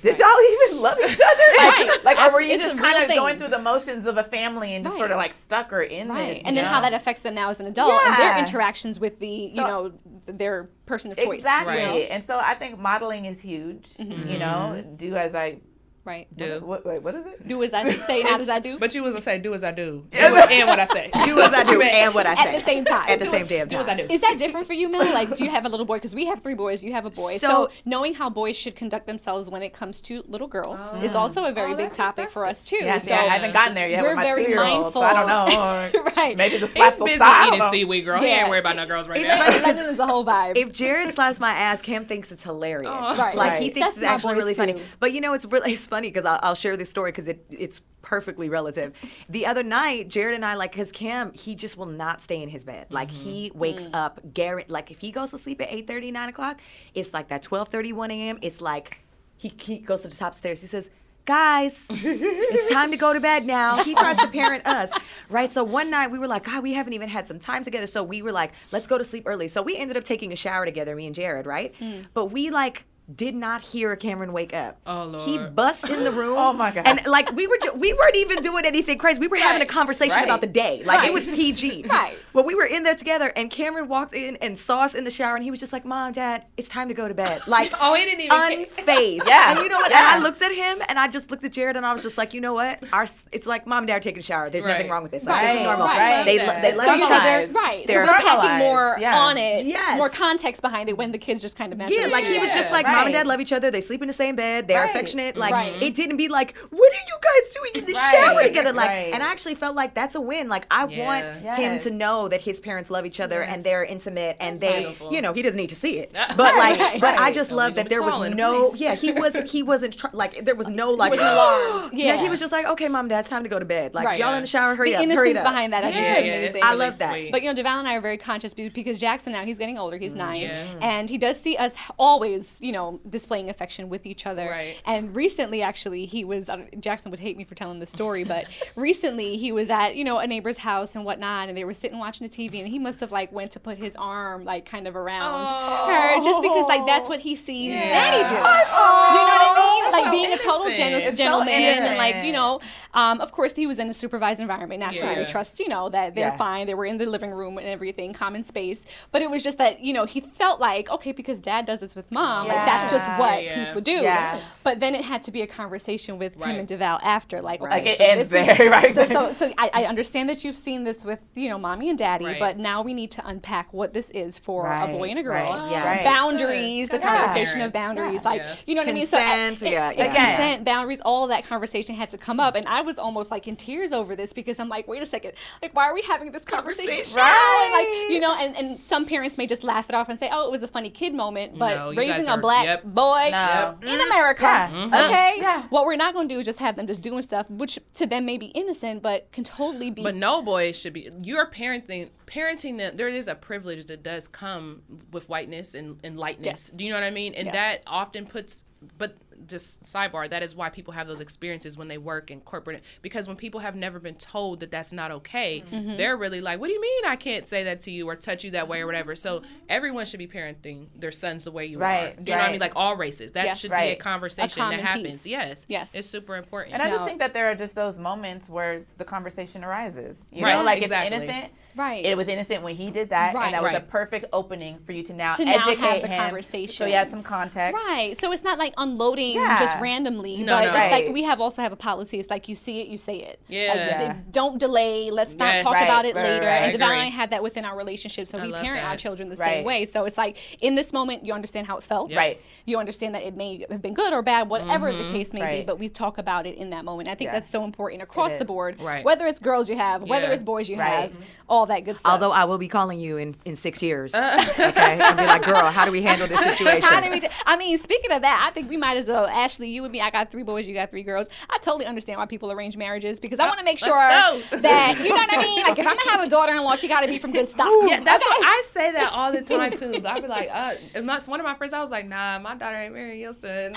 Speaker 6: Did y'all even love each other? Like,
Speaker 3: Right.
Speaker 6: like or were you
Speaker 3: It's
Speaker 6: just kind of
Speaker 3: thing.
Speaker 6: going through the motions of a family and just
Speaker 3: Right.
Speaker 6: sort of like stuck her in
Speaker 3: Right.
Speaker 6: this?
Speaker 3: and
Speaker 6: you
Speaker 3: then how that affects them now as an adult and their interactions with the, you know, their person of choice.
Speaker 6: Exactly.
Speaker 5: Right.
Speaker 6: And so I think modeling is huge. Mm-hmm. You know, mm-hmm. do as I
Speaker 3: Right.
Speaker 5: Do.
Speaker 6: What, wait, what is it?
Speaker 3: Do as I say, not as I do.
Speaker 5: But you was gonna say, do as I do, and what, and what I say.
Speaker 4: Do as I do and what I say
Speaker 3: At the same time.
Speaker 4: At the
Speaker 3: Do
Speaker 4: same
Speaker 3: it-
Speaker 4: damn
Speaker 5: Do as I do.
Speaker 3: Is that different for you, Millie? Like, do you have a little boy? Because we have three boys. You have a boy. So,
Speaker 4: So-
Speaker 3: knowing how boys should conduct themselves when it comes to little girls oh. is also a very
Speaker 5: Oh,
Speaker 3: big
Speaker 5: that's
Speaker 3: topic for us too.
Speaker 6: Yeah,
Speaker 3: so
Speaker 6: see, I haven't gotten there yet
Speaker 3: we're
Speaker 6: with my
Speaker 3: very
Speaker 6: two-year-old, so I don't know.
Speaker 3: right.
Speaker 6: Maybe the slaps
Speaker 5: He's
Speaker 6: will
Speaker 5: busy
Speaker 6: stop. I don't
Speaker 5: eating
Speaker 6: know.
Speaker 5: seaweed, girl. He
Speaker 3: Yeah.
Speaker 5: ain't worried about no girls right
Speaker 4: It's
Speaker 5: now.
Speaker 4: funny
Speaker 3: Lesson is a whole vibe.
Speaker 4: if Jared slaps my ass, Cam thinks it's hilarious.
Speaker 3: Oh.
Speaker 4: Like he thinks it's
Speaker 3: my
Speaker 4: actually really funny. But you know, it's really it's funny because I'll, I'll share this story because it it's perfectly relative. The other night, Jared and I like because Cam he just will not stay in his bed. Like he mm-hmm. wakes mm. up, Garrett. Like if he goes to sleep at 8:30, 9 o'clock, it's like that 12:30, 1 a.m. It's like he he goes to the top stairs. He says. Guys, it's time to go to bed now. He tries to parent us, right? So one night we were like, God, we haven't even had some time together. So we were like, let's go to sleep early. So we ended up taking a shower together, me and Jared, right? Mm. But we like did not hear Cameron wake up.
Speaker 5: Oh, lord.
Speaker 4: He
Speaker 5: Lord.
Speaker 4: busts in the room.
Speaker 6: Oh, my God.
Speaker 4: And like we were, ju- we weren't even doing anything crazy. We were having a conversation
Speaker 6: Right.
Speaker 4: about the day. Like it was PG.
Speaker 3: Right.
Speaker 4: But we were in there together, and Cameron walked in and saw us in the shower, and he was just like, "Mom, Dad, it's time to go to bed." Like,
Speaker 5: Oh, he didn't even care.
Speaker 4: unfazed.
Speaker 6: Yeah.
Speaker 4: And you know what?
Speaker 6: Yeah.
Speaker 4: And I looked at him, and I just looked at Jared, and I was just like, "You know what? Our it's like mom and dad are taking a shower. There's nothing wrong with this. Like, this is normal.
Speaker 3: right.
Speaker 4: They
Speaker 5: Love
Speaker 4: lo- they
Speaker 5: It's
Speaker 4: love each other.
Speaker 3: Right.
Speaker 4: They're
Speaker 3: so we're packing more
Speaker 6: yeah.
Speaker 3: on it.
Speaker 4: Yes.
Speaker 3: More context behind it when the kids just kind of naturally
Speaker 4: Yeah, like he was just like mom and dad love each other. They sleep in the same bed. They're
Speaker 6: Right.
Speaker 4: affectionate. Like
Speaker 3: Right.
Speaker 4: it didn't be like, what are you guys doing in the
Speaker 6: Right.
Speaker 4: shower together? Like,
Speaker 6: Right.
Speaker 4: and I actually felt like that's a win. Like I
Speaker 5: Yeah.
Speaker 4: want him to know that his parents love each other and they're intimate and they,
Speaker 5: beautiful.
Speaker 4: you know, he doesn't need to see it. But like,
Speaker 3: Right.
Speaker 4: but I just
Speaker 5: Don't
Speaker 4: love that there was no, yeah, he wasn't, he wasn't tr- like there was no like,
Speaker 3: wasn't alarmed.
Speaker 4: Yeah.
Speaker 3: Yeah.
Speaker 4: he was just like, okay, mom, dad, it's time to go to bed. Like
Speaker 3: Right.
Speaker 4: y'all in the shower, hurry
Speaker 3: the
Speaker 4: up, hurry up.
Speaker 3: behind that. I think
Speaker 5: Yeah,
Speaker 3: is
Speaker 5: yeah, it's
Speaker 3: amazing.
Speaker 4: I
Speaker 5: really
Speaker 4: love that.
Speaker 5: sweet.
Speaker 3: But you know, Devale and I are very conscious be- because Jackson now he's getting older. He's mm, nine,
Speaker 5: Yeah.
Speaker 3: and he does see us always, you know, displaying affection with each other.
Speaker 5: Right.
Speaker 3: And recently, actually, he was I don't- Jackson would hate me for telling this story, but recently he was at you know a neighbor's house and whatnot, and they were sitting watching the TV, and he must have like went to put his arm like kind of around her just because like that's what he sees Daddy do. You know what I mean? Like
Speaker 5: so
Speaker 3: being a total
Speaker 5: innocent.
Speaker 3: gen-
Speaker 6: It's so
Speaker 3: gentleman and like you know, um, of course he was in a supervised environment. Naturally,
Speaker 5: Yeah.
Speaker 3: we trust you know that they're
Speaker 6: Yeah.
Speaker 3: fine. They were in the living room and everything, common space. But it was just that you know he felt like okay because Dad does this with Mom, like
Speaker 6: Yeah.
Speaker 3: That's just what
Speaker 5: Yeah.
Speaker 3: people do.
Speaker 6: Yes.
Speaker 3: But then it had to be a conversation with him and Devale after, like, okay,
Speaker 6: Like, it
Speaker 3: so
Speaker 6: ends
Speaker 3: this is-
Speaker 6: there, right?
Speaker 3: So, so, so I, I understand that you've seen this with, you know, mommy and daddy,
Speaker 5: Right.
Speaker 3: but now we need to unpack what this is for a boy and a girl.
Speaker 6: right, yes.
Speaker 5: Right.
Speaker 3: Boundaries, the
Speaker 5: Gotta
Speaker 3: conversation of boundaries,
Speaker 6: Yeah.
Speaker 3: like
Speaker 5: Yeah.
Speaker 3: you know what I mean. So
Speaker 4: Consent, yeah,
Speaker 3: it-
Speaker 4: yeah.
Speaker 3: consent, boundaries, all that conversation had to come up, and I was almost like in tears over this because I'm like, wait a second, like why are we having this conversation,
Speaker 4: Conversation.
Speaker 3: now? And, like
Speaker 6: Right.
Speaker 3: you know, and, and some parents may just laugh it off and say, oh, it was a funny kid moment, but
Speaker 5: No,
Speaker 3: raising
Speaker 5: guys
Speaker 3: a
Speaker 5: are-
Speaker 3: black
Speaker 5: yep.
Speaker 3: boy
Speaker 6: No.
Speaker 3: in mm-hmm. America,
Speaker 6: Yeah.
Speaker 3: okay, mm-hmm.
Speaker 6: Yeah.
Speaker 3: what we're not going to do is just have them just doing stuff, which to them may be innocent, but can totally be.
Speaker 5: But no boys should be. You're parenting, parenting them. There is a privilege that does come with whiteness and, and lightness. Do you know what I mean? And
Speaker 3: Yeah.
Speaker 5: that often puts. But just sidebar. That is why people have those experiences when they work in corporate. Because when people have never been told that that's not okay,
Speaker 3: Mm-hmm.
Speaker 5: they're really like, "What do you mean I can't say that to you or touch you that way or whatever?" So everyone should be parenting their sons the way you
Speaker 6: Right,
Speaker 5: are. Do you know what I mean? Like all races. That
Speaker 3: Yes.
Speaker 5: should be a conversation
Speaker 3: common
Speaker 5: that happens.
Speaker 3: piece.
Speaker 5: Yes.
Speaker 3: Yes.
Speaker 5: It's super important.
Speaker 6: And I just think that there are just those moments where the conversation arises. You
Speaker 5: Right,
Speaker 6: know, like
Speaker 5: exactly.
Speaker 6: it's innocent.
Speaker 3: Right.
Speaker 6: It was innocent when he did that,
Speaker 3: Right.
Speaker 6: and that was a perfect opening for you to now
Speaker 3: To now have
Speaker 6: educate
Speaker 3: the
Speaker 6: him.
Speaker 3: conversation.
Speaker 6: So he has some context.
Speaker 3: Right. So it's not like unloading
Speaker 6: Yeah.
Speaker 3: just randomly,
Speaker 5: No,
Speaker 3: but
Speaker 5: no.
Speaker 3: it's
Speaker 6: Right.
Speaker 3: like we have also have a policy. It's like you see it, you say it.
Speaker 5: Yeah.
Speaker 3: Like,
Speaker 6: Yeah.
Speaker 3: d- Don't delay. Let's not
Speaker 5: Yes.
Speaker 3: talk
Speaker 6: Right,
Speaker 3: about it
Speaker 6: right,
Speaker 3: later.
Speaker 6: right,
Speaker 3: And
Speaker 5: I
Speaker 3: Devon and I
Speaker 5: agree.
Speaker 3: that within our relationship. So
Speaker 5: I
Speaker 3: we
Speaker 5: love
Speaker 3: parent our children the
Speaker 6: Right.
Speaker 3: same way. So it's like in this moment, you understand how it felt.
Speaker 5: Yep.
Speaker 6: Right.
Speaker 3: You understand that it may have been good or bad, whatever the mm-hmm. case may be, but we talk about it in that moment. I think
Speaker 6: Yeah.
Speaker 3: that's so important across the board.
Speaker 5: Right.
Speaker 3: Whether it's girls you have, whether
Speaker 5: Yeah.
Speaker 3: it's boys you
Speaker 6: Right.
Speaker 3: have, all that good stuff.
Speaker 4: Although I will be calling you in, in six years. okay. I'll be like, girl, how do we handle this situation?
Speaker 3: How do we do- I mean, speaking of that, I think we might as well. Ashley, you and me, I got three boys, you got three girls. I totally understand why people arrange marriages because I want to make sure that you know what I mean. Like if I'm gonna have a daughter-in-law, she got to be from good stock.
Speaker 5: Yeah, that's what I say that all the time too. I'd be like, uh, my, one of my friends, I was like, nah, my daughter ain't marrying your son.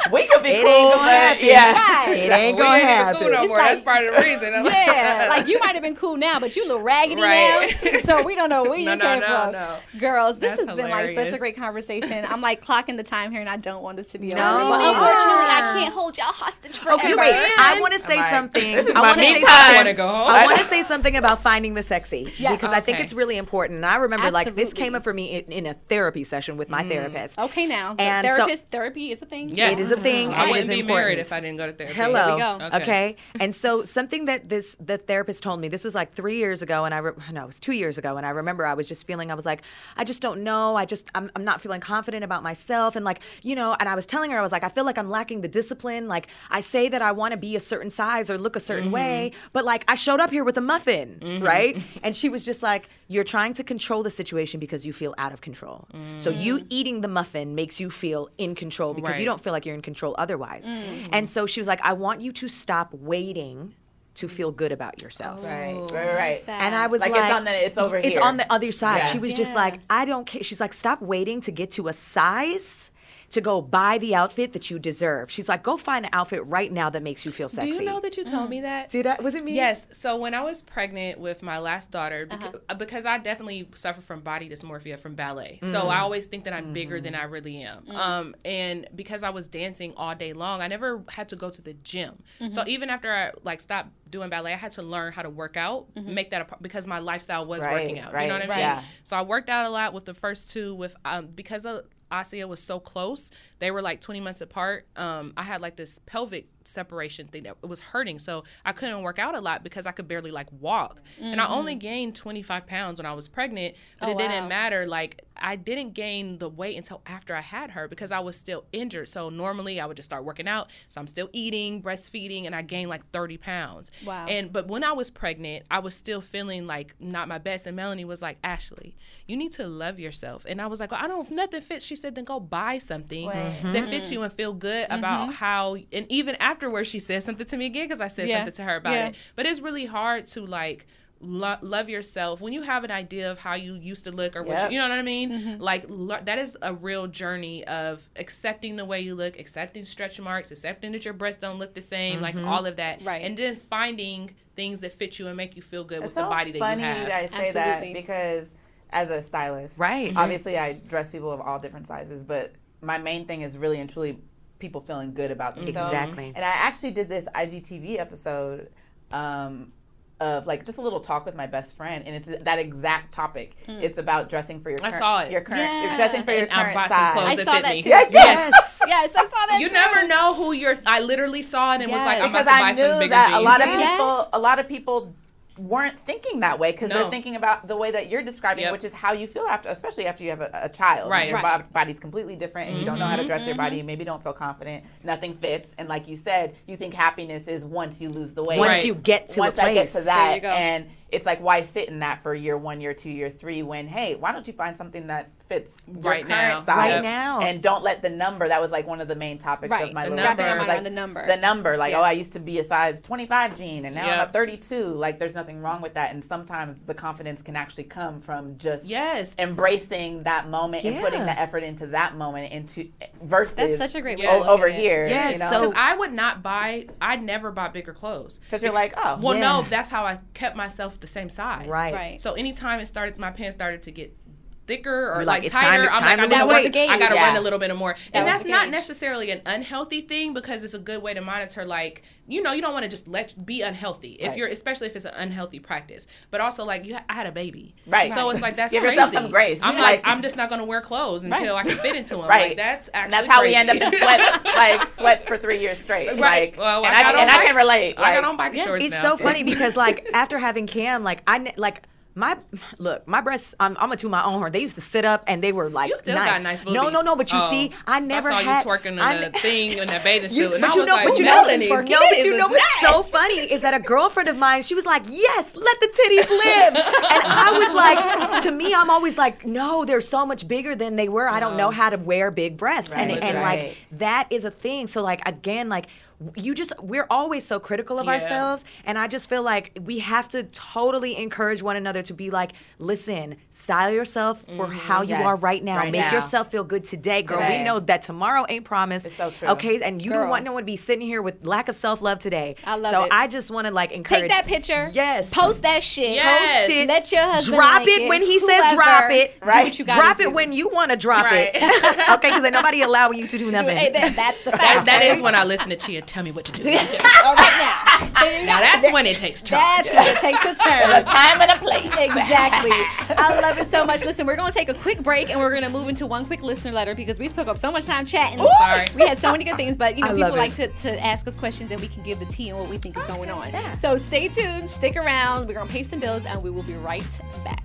Speaker 6: We could be
Speaker 4: It
Speaker 6: cool,
Speaker 4: ain't gonna
Speaker 6: but
Speaker 4: happen.
Speaker 6: yeah.
Speaker 3: Right.
Speaker 4: It ain't gonna
Speaker 5: ain't even
Speaker 4: happen.
Speaker 5: cool no more.
Speaker 3: like-
Speaker 5: That's part of the reason.
Speaker 3: Yeah, like you might have been cool now, but you a little raggedy
Speaker 5: Right.
Speaker 3: now. So we don't know where
Speaker 5: No,
Speaker 3: you
Speaker 5: no,
Speaker 3: came
Speaker 5: no,
Speaker 3: from.
Speaker 5: no.
Speaker 3: Girls, this
Speaker 5: That's
Speaker 3: has been like such a great conversation. I'm like clocking the time here, and I don't want this to be
Speaker 4: No.
Speaker 3: over. But unfortunately, I can't hold y'all hostage forever.
Speaker 4: Okay, wait. I want to say
Speaker 6: Am
Speaker 4: something.
Speaker 6: This is
Speaker 4: I
Speaker 6: my
Speaker 4: want to
Speaker 6: me
Speaker 4: say
Speaker 6: time.
Speaker 5: I
Speaker 4: something.
Speaker 5: want to go home.
Speaker 4: I want to say something about finding the sexy
Speaker 3: Yes.
Speaker 4: because I think it's really important. And I remember, like, this came up for me in, in a therapy session with my mm. therapist.
Speaker 3: Okay, now the
Speaker 4: And so-
Speaker 3: therapist therapy is a thing.
Speaker 5: Yes.
Speaker 4: It is a mm-hmm. thing.
Speaker 5: I wouldn't be
Speaker 4: important.
Speaker 5: married if I didn't go to therapy.
Speaker 4: Hello.
Speaker 3: There we go.
Speaker 5: Okay.
Speaker 4: Okay. And so something that this the therapist told me. This was like three years ago, and I re- no, it was two years ago, and I remember I was just feeling. I was like, I just don't know. I just I'm I'm not feeling confident about myself, and like you know. And I was telling her, I was like, I feel like I'm lacking the discipline. Like I say that I want to be a certain size or look a certain mm-hmm. way, but like I showed up here with a muffin, mm-hmm. right? And she was just like, you're trying to control the situation because you feel out of control. So mm. you eating the muffin makes you feel in control because you don't feel like you're in control otherwise. Mm-hmm. And so she was like, I want you to stop waiting to feel good about yourself.
Speaker 6: Oh, right, right, right.
Speaker 4: And I was
Speaker 6: Like,
Speaker 4: like,
Speaker 6: it's on the- it's over
Speaker 4: It's
Speaker 6: here.
Speaker 4: on the other side. She
Speaker 6: Yes.
Speaker 4: was just like, I don't care. She's like, stop waiting to get to a size to go buy the outfit that you deserve. She's like, go find an outfit right now that makes you feel sexy.
Speaker 5: Do you know that you told me mm. that?
Speaker 4: Did I? Was it me?
Speaker 5: Yes. So when I was pregnant with my last daughter, uh-huh. because, uh, because I definitely suffer from body dysmorphia from ballet, so mm. I always think that I'm bigger than mm. I really am. Um, and because I was dancing all day long, I never had to go to the gym. So mm-hmm. even after I like stopped doing ballet, I had to learn how to work out, mm-hmm. make that a part because my lifestyle was
Speaker 6: Right,
Speaker 5: working out. You know what I mean?
Speaker 6: yeah.
Speaker 5: So I worked out a lot with the first two. With um, because of Asia was so close, they were like 20 months apart. Um, I had like this pelvic separation thing that it was hurting, so I couldn't work out a lot because I could barely like walk. And I only mm-hmm. gained 25 pounds when I was pregnant, but
Speaker 3: Oh,
Speaker 5: it didn't matter. Like I didn't gain the weight until after I had her because I was still injured. So normally I would just start working out. So I'm still eating, breastfeeding, and I gained like 30 pounds.
Speaker 3: Wow.
Speaker 5: And but when I was pregnant, I was still feeling like not my best. And Melanie was like, Ashley, you need to love yourself. And I was like, well, I don't, if nothing fits. She said, then go buy something that fits mm-hmm. you and feel good about mm-hmm. how. And even afterwards, she said something to me again because I said
Speaker 3: Yeah.
Speaker 5: something to her about
Speaker 3: Yeah.
Speaker 5: it. But it's really hard to like. Lo- love yourself when you have an idea of how you used to look or what
Speaker 6: Yep.
Speaker 5: you, you know what I mean. Mm-hmm. Like lo- that is a real journey of accepting the way you look, accepting stretch marks, accepting that your breasts don't look the same, like mm-hmm. all of that,
Speaker 3: Right.
Speaker 5: And then finding things that fit you and make you feel good with
Speaker 6: It's
Speaker 5: the body that
Speaker 6: funny
Speaker 5: you have.
Speaker 6: guys say
Speaker 3: Absolutely.
Speaker 6: that because as a stylist,
Speaker 4: Right.
Speaker 6: Obviously, I dress people of all different sizes, but my main thing is really and truly people feeling good about themselves.
Speaker 4: Exactly.
Speaker 6: And I actually did this IGTV episode um, of like just a little talk with my best friend, and it's that exact topic. It's about dressing for your.
Speaker 5: Hmm. I saw it.
Speaker 6: Your current,
Speaker 3: Yeah.
Speaker 6: you're dressing for your
Speaker 5: And I
Speaker 6: current
Speaker 5: bought some
Speaker 6: size.
Speaker 5: clothes
Speaker 3: I
Speaker 5: that
Speaker 3: saw
Speaker 5: fit
Speaker 3: that
Speaker 5: me.
Speaker 3: too.
Speaker 6: Yeah,
Speaker 3: Yes. yes, I saw that
Speaker 5: You
Speaker 3: too.
Speaker 5: never know who you're. I literally saw it and was like, I'm about to buy
Speaker 6: I
Speaker 5: some bigger
Speaker 6: that
Speaker 5: jeans.
Speaker 6: a lot of
Speaker 3: Yes.
Speaker 6: people, a lot of people weren't thinking that way because
Speaker 5: No.
Speaker 6: they're thinking about the way that you're describing,
Speaker 5: Yep.
Speaker 6: which is how you feel after, especially after you have a, a child.
Speaker 5: Right.
Speaker 6: Your
Speaker 3: Right.
Speaker 6: bo- body's completely different, and you don't know how to dress your mm-hmm. body. You maybe don't feel confident. Nothing fits, and like you said, you think happiness is once you lose the weight.
Speaker 4: Once
Speaker 5: Right.
Speaker 4: you get to
Speaker 6: once
Speaker 4: a
Speaker 6: I get
Speaker 4: place.
Speaker 6: to
Speaker 3: There
Speaker 6: that,
Speaker 3: you go.
Speaker 6: and it's like why sit in that for year one, year two, year three? When hey, why don't you find something that fits your
Speaker 5: Right
Speaker 6: current
Speaker 5: now.
Speaker 6: size
Speaker 4: Right now.
Speaker 6: and don't let the number. That was like one of the main topics
Speaker 3: Right.
Speaker 6: of my
Speaker 5: The
Speaker 6: little
Speaker 5: number.
Speaker 6: thing. Was like
Speaker 3: the number.
Speaker 6: The number, like oh,
Speaker 3: Yeah.
Speaker 6: oh, I used to be a size 25 jean, and now I'm a 32. Like there's nothing wrong with that, and sometimes the confidence can actually come from just
Speaker 5: Yes.
Speaker 6: embracing that moment and putting the effort into that moment into versus
Speaker 3: That's such a great way
Speaker 5: Yes.
Speaker 3: to
Speaker 6: o-
Speaker 3: look
Speaker 6: over here.
Speaker 4: Yes,
Speaker 6: you know?
Speaker 4: so-
Speaker 5: Because I would not buy. I never bought bigger clothes.
Speaker 6: because you're like oh
Speaker 5: Well, no, that's how I kept myself the same size.
Speaker 4: Right.
Speaker 3: Right.
Speaker 5: So anytime it started, my pants started to get thicker or
Speaker 4: You're
Speaker 5: like,
Speaker 4: like,
Speaker 5: tighter.
Speaker 4: to-
Speaker 5: I'm like, I
Speaker 4: lose
Speaker 5: need to
Speaker 3: weight.
Speaker 5: work.
Speaker 3: That was
Speaker 5: I got to
Speaker 6: the
Speaker 5: run a little bit more,
Speaker 3: That
Speaker 5: and
Speaker 3: was
Speaker 5: that's not
Speaker 3: gauge.
Speaker 5: necessarily an unhealthy thing because it's a good way to monitor. Like you know, you don't want to just let be unhealthy if
Speaker 6: Right.
Speaker 5: you're, especially if it's an unhealthy practice. But also, like you, ha- I had a baby,
Speaker 6: Right.
Speaker 5: So it's like that's
Speaker 6: Give
Speaker 5: crazy.
Speaker 6: yourself some grace.
Speaker 5: I'm
Speaker 6: Yeah.
Speaker 5: like,
Speaker 6: Like-
Speaker 5: I'm just not gonna wear clothes until I can fit into them.
Speaker 6: Right.
Speaker 5: Like that's actually
Speaker 6: and that's how we end up in sweats, like sweats for three years straight.
Speaker 5: Right.
Speaker 6: Like,
Speaker 5: Well,
Speaker 6: and
Speaker 5: I
Speaker 6: I,
Speaker 5: got
Speaker 6: and
Speaker 5: on
Speaker 6: I
Speaker 5: bike-
Speaker 6: can relate.
Speaker 5: I got
Speaker 6: like-
Speaker 5: on biker
Speaker 4: Yeah,
Speaker 5: shorts
Speaker 4: it's
Speaker 5: now.
Speaker 4: so funny because like after having Cam, like I ne- like my look, my breasts. I'm, I'm gonna to my own horn. They used to sit up and they were like
Speaker 5: You still
Speaker 4: nice.
Speaker 5: got nice boobies.
Speaker 4: No, no, no. But you
Speaker 5: Oh.
Speaker 4: see, I
Speaker 5: So
Speaker 4: never
Speaker 5: I saw
Speaker 4: had.
Speaker 5: you twerking on
Speaker 4: I
Speaker 5: a
Speaker 4: ne-
Speaker 5: thing in that bathing suit,
Speaker 4: You-
Speaker 5: and
Speaker 4: but
Speaker 5: I
Speaker 4: you
Speaker 5: was
Speaker 4: know,
Speaker 5: like,
Speaker 4: but you know,
Speaker 5: Melanie,
Speaker 4: no, but you know what's so funny is that a girlfriend of mine, she was like, "Yes, let the titties live," and I was like, to me, I'm always like, "No, they're so much bigger than they were. I don't know how to wear big breasts," and and
Speaker 6: right.
Speaker 4: like that is a thing. So like again, like you just we're always so critical of
Speaker 5: Yeah.
Speaker 4: ourselves and i just feel like we have to totally encourage one another to be like listen style yourself for mm-hmm. how you
Speaker 6: Yes,
Speaker 4: are right now
Speaker 6: right
Speaker 4: make
Speaker 6: now.
Speaker 4: yourself feel good today girl
Speaker 6: Today.
Speaker 4: we know that tomorrow ain't promised
Speaker 6: It's so true.
Speaker 4: okay and you
Speaker 3: Girl.
Speaker 4: don't want no one to be sitting here with lack of self-love today
Speaker 3: I love
Speaker 4: so
Speaker 3: it.
Speaker 4: i just want to like encourage
Speaker 3: Take that picture.
Speaker 4: yes
Speaker 3: Post that shit.
Speaker 5: Yes.
Speaker 4: Post it.
Speaker 3: Let your husband
Speaker 4: drop
Speaker 3: like
Speaker 4: it,
Speaker 3: it,
Speaker 4: when he says drop it
Speaker 6: Right.
Speaker 3: you
Speaker 4: drop
Speaker 3: do.
Speaker 4: it when you want to drop
Speaker 5: Right.
Speaker 4: it okay because nobody allowing you to do nothing
Speaker 3: Hey, that, that's the
Speaker 5: That,
Speaker 3: fact.
Speaker 5: that is when I listen to Chia tell me what to do.
Speaker 3: All right now.
Speaker 5: Now
Speaker 3: go.
Speaker 5: that's when it takes charge.
Speaker 3: That's when it takes a turn.
Speaker 6: time and a place.
Speaker 3: Exactly. I love it so much. Listen, we're going to take a quick break and we're going to move into one quick listener letter because we took up so much time chatting.
Speaker 5: Sorry.
Speaker 3: We had so many good things, but you know,
Speaker 4: I
Speaker 3: people
Speaker 4: love
Speaker 3: like to, to ask us questions and we can give the tea on what we think is going on. So stay tuned, stick around. We're going to pay some bills and we will be right back.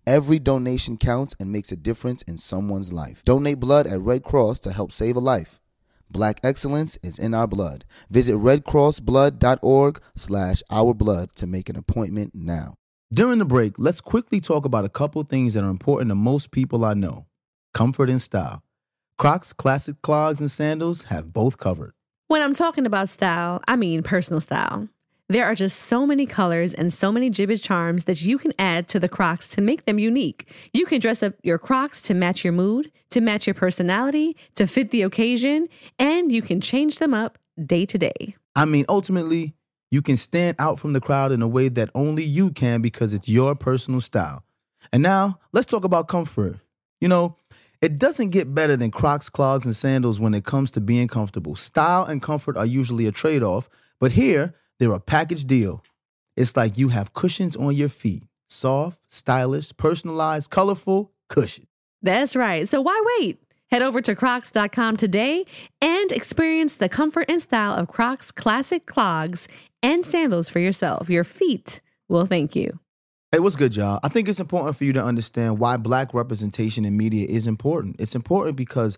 Speaker 7: Every donation counts and makes a difference in someone's life. Donate blood at Red Cross to help save a life. Black excellence is in our blood. Visit redcrossblood.org slash our blood to make an appointment now.
Speaker 1: During the break, let's quickly talk about a couple things that are important to most people I know comfort and style. Crocs classic clogs and sandals have both covered.
Speaker 8: When I'm talking about style, I mean personal style. There are just so many colors and so many Jibbitz charms that you can add to the Crocs to make them unique. You can dress up your Crocs to match your mood, to match your personality, to fit the occasion, and you can change them up day to day.
Speaker 1: I mean, ultimately, you can stand out from the crowd in a way that only you can because it's your personal style. And now, let's talk about comfort. You know, it doesn't get better than Crocs, clogs, and sandals when it comes to being comfortable. Style and comfort are usually a trade off, but here, they're a package deal. It's like you have cushions on your feet soft, stylish, personalized, colorful cushion.
Speaker 8: That's right. So why wait? Head over to crocs.com today and experience the comfort and style of Crocs classic clogs and sandals for yourself. Your feet will thank you.
Speaker 1: Hey, what's good, y'all? I think it's important for you to understand why black representation in media is important. It's important because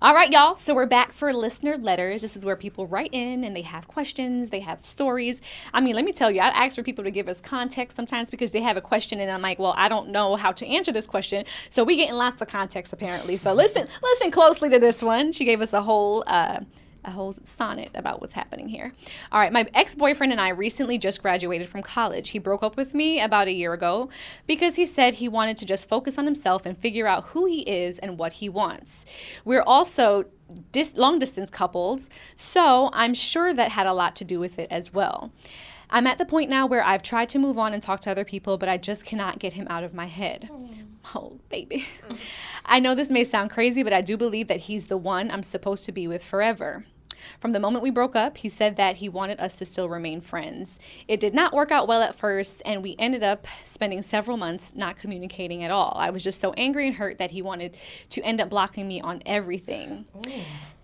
Speaker 3: All right, y'all. So we're back for listener letters. This is where people write in and they have questions, they have stories. I mean, let me tell you, I ask for people to give us context sometimes because they have a question and I'm like, well, I don't know how to answer this question. So we getting lots of context apparently. So listen, listen closely to this one. She gave us a whole uh, a whole sonnet about what's happening here. All right, my ex boyfriend and I recently just graduated from college. He broke up with me about a year ago because he said he wanted to just focus on himself and figure out who he is and what he wants. We're also dis- long distance couples, so I'm sure that had a lot to do with it as well. I'm at the point now where I've tried to move on and talk to other people, but I just cannot get him out of my head. Hmm. Oh, baby. Mm. I know this may sound crazy, but I do believe that he's the one I'm supposed to be with forever. From the moment we broke up, he said that he wanted us to still remain friends. It did not work out well at first, and we ended up spending several months not communicating at all. I was just so angry and hurt that he wanted to end up blocking me on everything.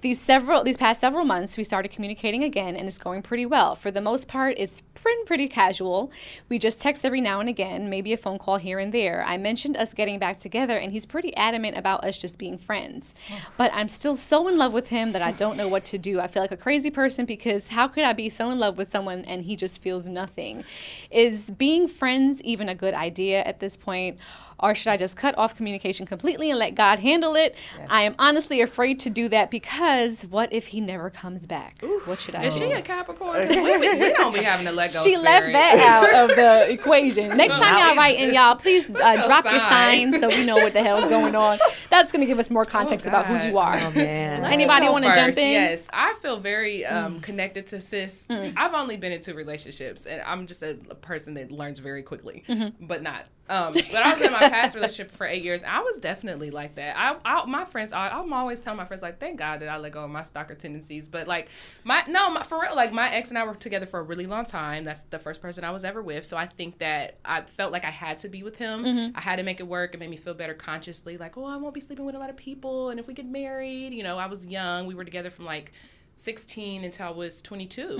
Speaker 3: These several these past several months we started communicating again and it's going pretty well. For the most part, it's been pretty casual. We just text every now and again, maybe a phone call here and there. I mentioned us getting back together and he's pretty adamant about us just being friends. But I'm still so in love with him that I don't know what to do. I feel like a crazy person because how could I be so in love with someone and he just feels nothing? Is being friends even a good idea at this point? Or should I just cut off communication completely and let God handle it? I am honestly afraid to do that because what if he never comes back? What should I
Speaker 5: Is
Speaker 3: do?
Speaker 5: she a Capricorn? we, we, we don't be having a Lego
Speaker 3: she left that out of the equation. Next time y'all write in, y'all please uh,
Speaker 5: your
Speaker 3: drop your
Speaker 5: sign?
Speaker 3: sign so we know what the hell's going on. That's gonna give us more context about who you are.
Speaker 4: Oh man.
Speaker 3: Anybody want to jump in?
Speaker 5: Yes, I feel very um, connected to sis. I've only been in two relationships, and I'm just a, a person that learns very quickly, but not. Um, but I was in my past relationship for eight years. I was definitely like that. I, I my friends, I, I'm always telling my friends like, thank God that I let go of my stalker tendencies. But like my no, my, for real, like my ex and I were together for a really long time. That's the first person I was ever with. So I think that I felt like I had to be with him. I had to make it work. It made me feel better consciously. Like, oh, I won't be sleeping with a lot of people, and if we get married, you know, I was young. We were together from like 16 until I was 22.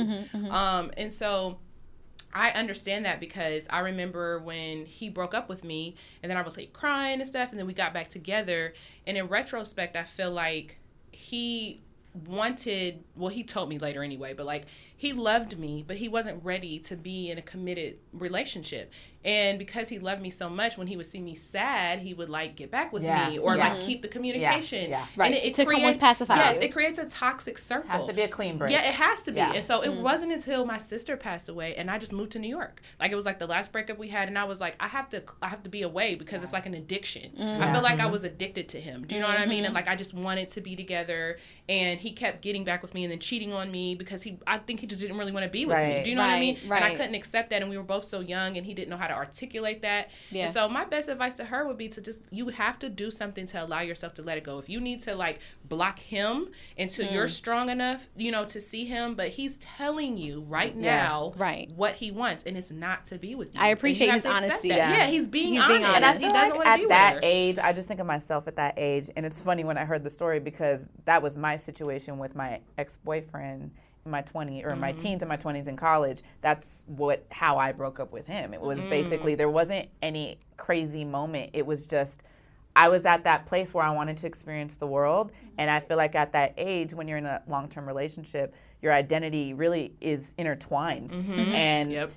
Speaker 5: Um, and so I understand that because I remember when he broke up with me and then I was like crying and stuff and then we got back together. And in retrospect I feel like he wanted well he told me later anyway but like he loved me but he wasn't ready to be in a committed relationship and because he loved me so much when he would see me sad he would like get back with
Speaker 6: Yeah.
Speaker 5: me or
Speaker 6: Yeah.
Speaker 5: like keep the communication
Speaker 6: Yeah.
Speaker 3: Right.
Speaker 5: and it, it
Speaker 3: To
Speaker 5: creates
Speaker 3: almost pacify
Speaker 5: yes it creates a toxic circle
Speaker 6: Has to be a clean break.
Speaker 5: yeah, it has to be.
Speaker 6: Yeah.
Speaker 5: And so it mm. wasn't until my sister passed away and I just moved to New York. Like it was like the last breakup we had and I was like I have to I have to be away because it's like an addiction. Mm. I feel like I mm-hmm. was addicted to him. Do you know what I mean? And mm-hmm. like I just wanted to be together and he kept getting back with me and then cheating on me because he I think he just didn't really want to be with me. Do you know what I mean?
Speaker 3: Right,
Speaker 5: And I couldn't accept that and we were both so young and he didn't know how to to articulate that.
Speaker 8: Yeah.
Speaker 5: And so my best advice to her would be to just you have to do something to allow yourself to let it go. If you need to like block him until you're
Speaker 8: Mm.
Speaker 5: strong enough, you know, to see him, but he's telling you right
Speaker 4: Yeah.
Speaker 5: now
Speaker 8: Right.
Speaker 5: what he wants, and it's not to be with you.
Speaker 8: I
Speaker 5: And you
Speaker 8: appreciate
Speaker 5: have
Speaker 8: his
Speaker 5: to
Speaker 8: honesty.
Speaker 5: that.
Speaker 6: Yeah.
Speaker 5: Yeah. he's being
Speaker 8: He's
Speaker 5: honest.
Speaker 8: being honest.
Speaker 6: And I
Speaker 5: he
Speaker 6: feel
Speaker 5: doesn't
Speaker 6: like
Speaker 5: want to
Speaker 6: at
Speaker 5: be
Speaker 6: that
Speaker 5: with her.
Speaker 6: age, I just think of myself at that age, and it's funny when I heard the story because that was my situation with my ex-boyfriend in my 20s or
Speaker 5: Mm-hmm.
Speaker 6: my teens and my 20s in college. That's what how I broke up with him. It was
Speaker 5: Mm.
Speaker 6: basically there wasn't any crazy moment. It was just I was at that place where I wanted to experience the world, and I feel like at that age, when you're in a long-term relationship, your identity really is intertwined, and
Speaker 5: Mm-hmm. Yep.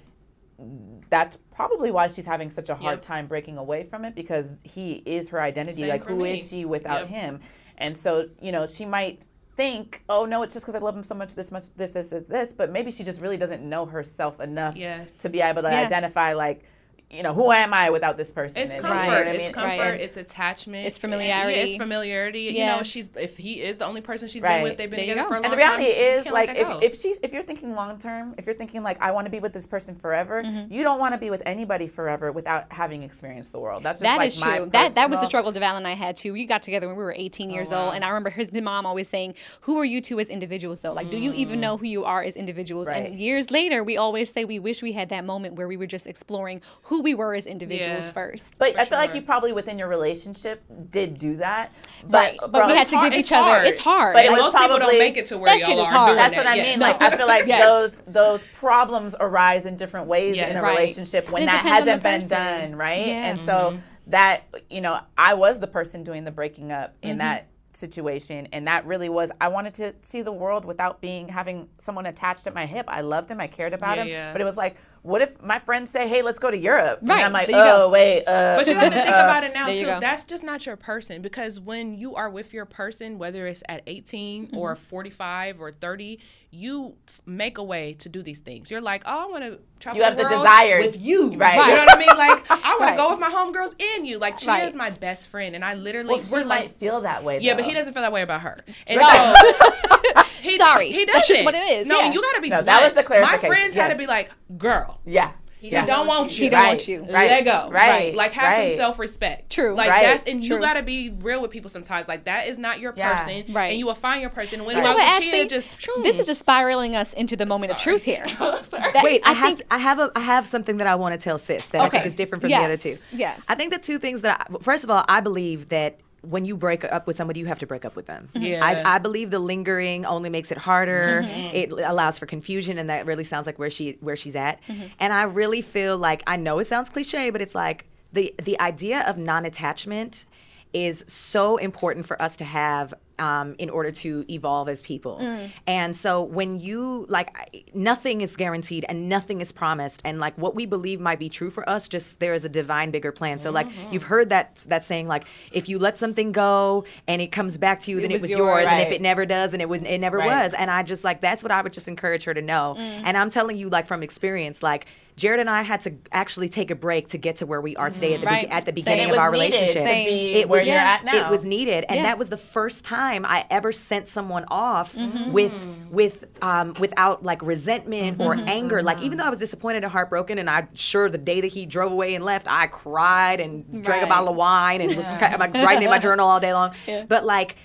Speaker 6: that's probably why she's having such a hard
Speaker 5: Yep.
Speaker 6: time breaking away from it because he is her identity.
Speaker 5: Same
Speaker 6: like, who is
Speaker 5: me.
Speaker 6: she without
Speaker 5: Yep.
Speaker 6: him? And so, you know, she might think, oh no, it's just because I love him so much, this much, this, this, this, this. But maybe she just really doesn't know herself enough
Speaker 5: Yes.
Speaker 6: to be able to
Speaker 8: Yeah.
Speaker 6: identify, like, you know, who am I without this person?
Speaker 5: It's
Speaker 6: And-
Speaker 5: comfort.
Speaker 6: you know what I
Speaker 5: It's comfort.
Speaker 6: And-
Speaker 5: It's attachment.
Speaker 8: It's familiarity.
Speaker 5: Yeah, it's familiarity. You
Speaker 8: Yeah.
Speaker 5: know, she's if he is the only person she's
Speaker 6: Right.
Speaker 5: been with, they've been
Speaker 8: There
Speaker 5: together for a long time.
Speaker 6: And the reality
Speaker 5: time.
Speaker 6: is, like, if, if she's if you're thinking long term, if you're thinking like I want to be with this person forever,
Speaker 8: Mm-hmm.
Speaker 6: you don't want to be with anybody forever without having experienced the world. That's just
Speaker 8: That
Speaker 6: like
Speaker 8: is
Speaker 6: my
Speaker 8: true. That that was the struggle Devale and I had too. We got together when we were 18 years old, and I remember his mom always saying, "Who are you two as individuals? Though, like, do you even know who you are as individuals?"
Speaker 6: Right.
Speaker 8: And years later, we always say we wish we had that moment where we were just exploring who we were as individuals
Speaker 5: Yeah.
Speaker 8: first.
Speaker 6: But
Speaker 5: For
Speaker 6: I feel like you probably within your relationship did do that.
Speaker 8: Right.
Speaker 6: But,
Speaker 8: But we had to
Speaker 5: hard-
Speaker 8: give
Speaker 5: it's
Speaker 8: each other.
Speaker 5: hard.
Speaker 8: It's hard.
Speaker 6: But it
Speaker 5: and
Speaker 6: was
Speaker 5: most people
Speaker 6: probably-
Speaker 5: don't make it to where y'all are
Speaker 8: hard.
Speaker 5: doing
Speaker 6: That's
Speaker 5: that.
Speaker 6: what I
Speaker 5: Yes.
Speaker 6: mean. Like I feel like
Speaker 8: Yes.
Speaker 6: those those problems arise in different ways
Speaker 5: Yes.
Speaker 6: in a
Speaker 5: Right.
Speaker 6: relationship when that
Speaker 8: depends on the
Speaker 6: hasn't been done, right?
Speaker 8: Yeah.
Speaker 6: And so that you know, I was the person doing the breaking up in
Speaker 5: Mm-hmm.
Speaker 6: that situation and that really was I wanted to see the world without being having someone attached at my hip. I loved him, I cared about
Speaker 5: Yeah,
Speaker 6: him,
Speaker 5: yeah.
Speaker 6: but it was like what if my friends say, "Hey, let's go to Europe?"
Speaker 8: Right.
Speaker 6: And I'm like,
Speaker 8: There you go.
Speaker 6: "Oh, wait, uh
Speaker 5: But you have to think about it now too.
Speaker 8: go.
Speaker 5: That's just not your person because when you are with your person, whether it's at 18 or
Speaker 8: Mm-hmm.
Speaker 5: 45 or 30, you f- make a way to do these things. You're like, oh, I want to travel
Speaker 6: You have the
Speaker 5: world
Speaker 6: desires.
Speaker 5: with you,
Speaker 6: Right.
Speaker 5: You know what I mean? Like, I want
Speaker 8: Right.
Speaker 5: to go with my homegirls and you. Like, Chia
Speaker 8: Right.
Speaker 5: is my best friend, and I literally
Speaker 6: Well, she
Speaker 5: we're
Speaker 6: might
Speaker 5: like.
Speaker 6: feel that way.
Speaker 5: Yeah, but he doesn't feel that way about her. And
Speaker 6: No.
Speaker 5: so he,
Speaker 8: Sorry.
Speaker 5: he doesn't.
Speaker 8: That's just what it is,
Speaker 5: No,
Speaker 8: yeah.
Speaker 5: you gotta be.
Speaker 6: No, that was the clarification,
Speaker 5: My friends had to be like, "Girl,
Speaker 6: Yeah.
Speaker 5: he
Speaker 6: yeah.
Speaker 5: don't want you.
Speaker 8: He don't want you.
Speaker 6: Right.
Speaker 5: Let go.
Speaker 6: Right.
Speaker 5: Like have
Speaker 6: Right.
Speaker 5: some self respect.
Speaker 8: True.
Speaker 5: Like
Speaker 6: Right.
Speaker 5: that's and
Speaker 8: True.
Speaker 5: you gotta be real with people sometimes. Like that is not your
Speaker 6: Yeah.
Speaker 5: person.
Speaker 8: Right.
Speaker 5: And you will find your person. When
Speaker 6: Right.
Speaker 8: You know
Speaker 5: comes
Speaker 8: what, Ashley?
Speaker 5: just
Speaker 8: This is just spiraling us into the moment of truth here. That-
Speaker 4: Wait, I,
Speaker 8: I
Speaker 4: have
Speaker 8: think-
Speaker 4: I have a I have something that I want to tell sis that I think is different from
Speaker 8: Yes.
Speaker 4: the other two.
Speaker 8: Yes.
Speaker 4: I think the two things that I, first of all, I believe that when you break up with somebody, you have to break up with them.
Speaker 5: Yeah.
Speaker 4: I, I believe the lingering only makes it harder.
Speaker 8: Mm-hmm.
Speaker 4: It allows for confusion, and that really sounds like where she where she's at.
Speaker 8: Mm-hmm.
Speaker 4: And I really feel like I know it sounds cliche, but it's like the the idea of non-attachment is so important for us to have um, in order to evolve as people.
Speaker 8: Mm.
Speaker 4: And so when you like nothing is guaranteed and nothing is promised and like what we believe might be true for us just there is a divine bigger plan. So like
Speaker 8: Mm-hmm.
Speaker 4: you've heard that that saying like if you let something go and it comes back to you then it
Speaker 8: was
Speaker 4: was,
Speaker 8: yours.
Speaker 4: yours, and if it never does then it was it never
Speaker 6: Right.
Speaker 4: was. And I just like that's what I would just encourage her to know.
Speaker 8: Mm.
Speaker 4: And I'm telling you like from experience like Jared and I had to actually take a break to get to where we are today at the
Speaker 8: Right.
Speaker 4: be- at the beginning of our relationship. It
Speaker 6: where
Speaker 4: was-
Speaker 6: you're
Speaker 4: yeah,
Speaker 6: at now.
Speaker 4: It was needed, and
Speaker 8: Yeah.
Speaker 4: that was the first time I ever sent someone off
Speaker 8: Mm-hmm.
Speaker 4: with with um, without like resentment or
Speaker 8: Mm-hmm.
Speaker 4: anger. Like even though I was disappointed and heartbroken, and I'm sure the day that he drove away and left, I cried and drank a bottle of wine and was kind like writing in my journal all day long. But like.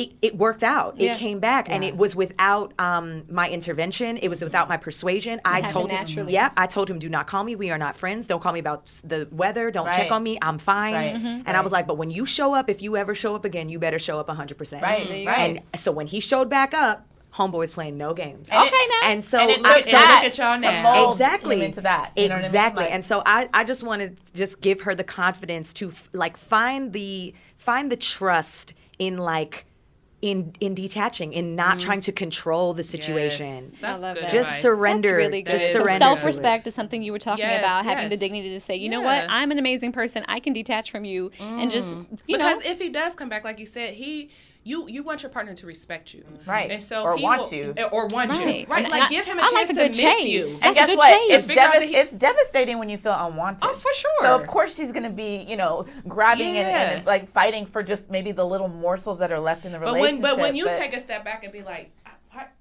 Speaker 4: It, it worked out.
Speaker 8: Yeah.
Speaker 4: It came back, and it was without um, my intervention. It was without my persuasion. I told him,
Speaker 8: naturally.
Speaker 4: "Yep." I told him, "Do not call me. We are not friends. Don't call me about the weather. Don't
Speaker 6: Right.
Speaker 4: check on me. I'm fine."
Speaker 6: Right.
Speaker 8: Mm-hmm.
Speaker 6: Mhm.
Speaker 4: And I was like, "But when you show up, if you ever show up again, you better show up 100 percent."
Speaker 6: Right, There you right.
Speaker 4: And so when he showed back up, homeboy's playing no games.
Speaker 6: And it-
Speaker 8: Okay, now.
Speaker 4: And so
Speaker 6: and it
Speaker 4: I-
Speaker 6: took
Speaker 5: and
Speaker 6: that
Speaker 5: look at y'all
Speaker 6: to
Speaker 5: now.
Speaker 6: mold
Speaker 4: exactly
Speaker 6: him into that. You know what I mean?
Speaker 4: exactly
Speaker 6: Like-
Speaker 4: and so I, I just want to just give her the confidence to f- like find the find the trust in like in in detaching in not mm. trying to control the situation
Speaker 5: Yes, that's
Speaker 8: love
Speaker 5: good
Speaker 4: just
Speaker 5: advice.
Speaker 4: surrender
Speaker 8: That's really good.
Speaker 4: Just
Speaker 5: is
Speaker 4: surrender to.
Speaker 8: Self respect is something you were talking
Speaker 5: Yes,
Speaker 8: about, having the dignity to say, you know what, I'm an amazing person. I can detach from you and just, mm. you
Speaker 5: because
Speaker 8: know.
Speaker 5: if he does come back, like you said, he you you want your partner to respect you, mm-hmm.
Speaker 6: Right.
Speaker 5: And so
Speaker 6: Or
Speaker 5: he
Speaker 6: want
Speaker 5: will-
Speaker 6: you.
Speaker 5: Eh, or want
Speaker 8: Right.
Speaker 5: you, right?
Speaker 8: And
Speaker 5: like
Speaker 8: I-
Speaker 5: give him a
Speaker 8: I
Speaker 5: chance
Speaker 8: like a
Speaker 5: to
Speaker 8: good
Speaker 5: miss
Speaker 8: chase.
Speaker 5: you.
Speaker 8: That's
Speaker 6: and
Speaker 8: a
Speaker 6: guess what?
Speaker 8: chase.
Speaker 6: It's,
Speaker 5: Figure out
Speaker 6: devas-
Speaker 5: that he-
Speaker 6: it's devastating when you feel unwanted.
Speaker 5: Oh, for sure.
Speaker 6: So of course she's gonna be, you know, grabbing and, and like fighting for just maybe the little morsels that are left in the
Speaker 5: But when
Speaker 6: relationship.
Speaker 5: but when you
Speaker 6: but-
Speaker 5: take a step back and be like, why I,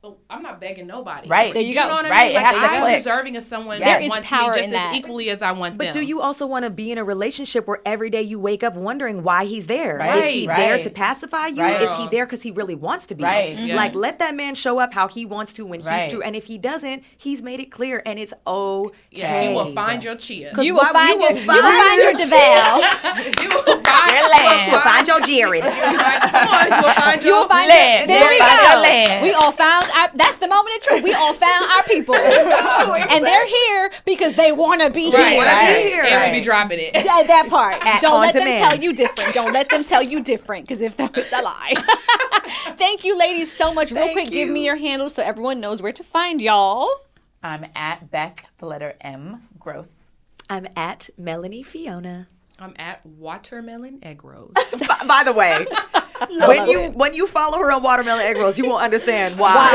Speaker 5: Oh, I'm not begging nobody.
Speaker 6: Right.
Speaker 3: There you
Speaker 5: you
Speaker 3: go.
Speaker 5: know what I
Speaker 6: Right,
Speaker 5: mean?
Speaker 6: it has to
Speaker 5: I'm
Speaker 6: click.
Speaker 5: deserving of someone
Speaker 6: There
Speaker 5: that
Speaker 3: is
Speaker 5: wants
Speaker 3: power
Speaker 5: me
Speaker 3: in
Speaker 5: just
Speaker 3: that.
Speaker 5: as equally as I want
Speaker 4: But
Speaker 5: them.
Speaker 4: do you also want to be in a relationship where every day you wake up wondering why he's there?
Speaker 6: Right,
Speaker 4: Is he there to pacify you?
Speaker 6: Right.
Speaker 4: Is he there because he really wants to be?
Speaker 6: Right.
Speaker 4: Like
Speaker 5: Yes.
Speaker 4: let that man show up how he wants to when
Speaker 6: Right.
Speaker 4: he's through. And if he doesn't, he's made it clear, and it's okay.
Speaker 5: Yes, you will find your chia.
Speaker 3: You will find
Speaker 4: you
Speaker 3: your,
Speaker 4: will
Speaker 3: you will
Speaker 4: find
Speaker 3: find your
Speaker 4: your
Speaker 3: Devale.
Speaker 5: you will find
Speaker 6: Your land.
Speaker 4: You'll find your Jared.
Speaker 5: You will find, come on, you will find
Speaker 3: You
Speaker 5: your
Speaker 6: land.
Speaker 3: There we go. We all found. Our, that's the moment of truth. We all found our people, and they're here because they want to be
Speaker 5: Right,
Speaker 3: here.
Speaker 6: Right.
Speaker 4: here.
Speaker 5: and we be dropping it.
Speaker 3: That, that part.
Speaker 4: At-
Speaker 3: Don't
Speaker 4: on
Speaker 3: let them tell you different. Don't let them tell you different because if that was a lie. Thank you, ladies, so much. Real
Speaker 4: Thank
Speaker 3: quick, give me your handles so everyone knows where to find y'all.
Speaker 6: I'm at Beck, the letter M, gross.
Speaker 4: I'm at Melanie Fiona.
Speaker 5: I'm at watermelon egg rolls.
Speaker 4: By, by the way, when you when you follow her on watermelon egg rolls, you won't understand why.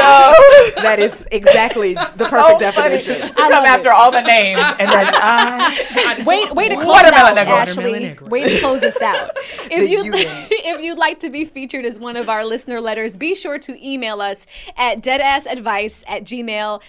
Speaker 4: that is exactly the perfect
Speaker 6: So funny
Speaker 4: definition.
Speaker 6: to come after all the names and then I.
Speaker 3: Wait, way to close
Speaker 6: Watermelon
Speaker 3: out,
Speaker 6: egg roll.
Speaker 3: Ashley.
Speaker 5: Watermelon egg roll.
Speaker 3: Way to close this out. If you if you'd like to be featured as one of our listener letters, be sure to email us at deadassadvice at gmail.com.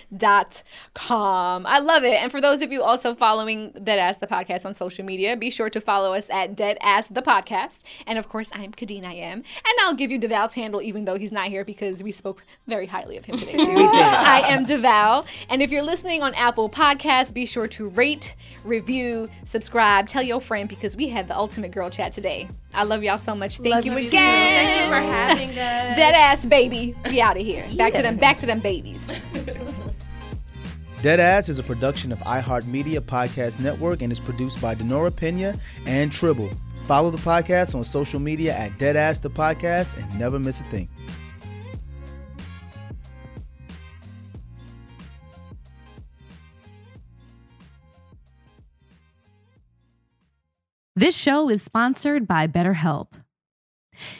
Speaker 3: I love it. And for those of you also following Deadass the podcast on social media, be sure to follow us at Deadass the podcast. And of course, I'm Khadeen I am. And I'll give you Devale's handle even though he's not here because we spoke very highly of him today. Too. we did. I am DeVal. And if you're listening on Apple Podcasts, be sure to rate, review, subscribe, tell your friend because we had the ultimate girl chat today. I love y'all so much. Thank you
Speaker 5: you too.
Speaker 3: again.
Speaker 5: Thank you for having us.
Speaker 3: Dead ass baby. Be out of here. Back to them. Back to them babies.
Speaker 1: Deadass is a production of iHeartMedia Podcast Network and is produced by Denora Pena and Tribble. Follow the podcast on social media at Deadass the Podcast and never miss a thing.
Speaker 2: This show is sponsored by BetterHelp.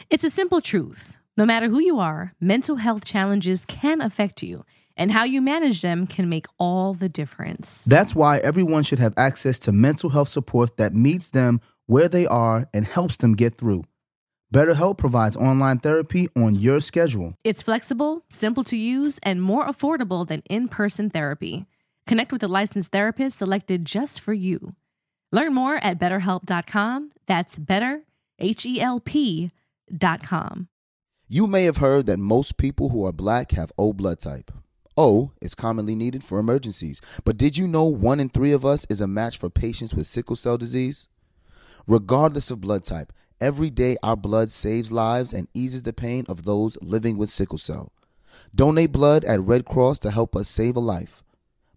Speaker 2: It's a simple truth. No matter who you are, mental health challenges can affect you, and how you manage them can make all the difference.
Speaker 1: That's why everyone should have access to mental health support that meets them where they are and helps them get through. BetterHelp provides online therapy on your schedule.
Speaker 2: It's flexible, simple to use, and more affordable than in person therapy. Connect with a licensed therapist selected just for you. Learn more at betterhelp.com. That's better, H E L P.com.
Speaker 7: You may have heard that most people who are black have O blood type. O is commonly needed for emergencies, but did you know one in three of us is a match for patients with sickle cell disease? Regardless of blood type, every day our blood saves lives and eases the pain of those living with sickle cell. Donate blood at Red Cross to help us save a life.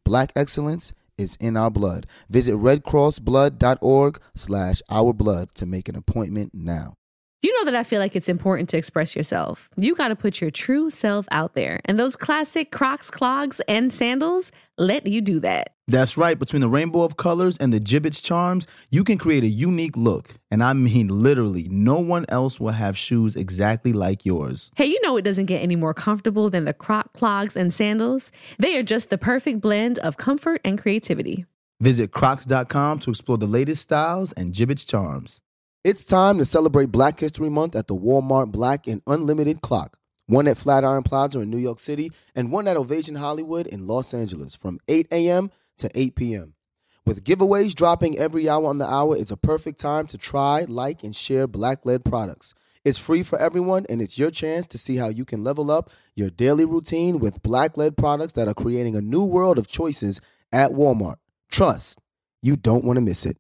Speaker 7: Black excellence is in our blood. Visit redcrossblood.org slash ourblood to make an appointment now.
Speaker 2: You know that I feel like it's important to express yourself. You got to put your true self out there. And those classic Crocs, clogs, and sandals let you do that.
Speaker 1: That's right, between the rainbow of colors and the Jibbitz charms, you can create a unique look. And I mean, literally, no one else will have shoes exactly like yours.
Speaker 2: Hey, you know it doesn't get any more comfortable than the Croc clogs and sandals. They are just the perfect blend of comfort and creativity.
Speaker 1: Visit crocs.com to explore the latest styles and Jibbitz charms.
Speaker 7: It's time to celebrate Black History Month at the Walmart Black and Unlimited Clock. One at Flatiron Plaza in New York City and one at Ovation Hollywood in Los Angeles from 8 a.m. to 8 p.m. With giveaways dropping every hour on the hour, it's a perfect time to try, like, and share black led products. It's free for everyone, and it's your chance to see how you can level up your daily routine with black led products that are creating a new world of choices at Walmart. Trust, you don't want to miss it.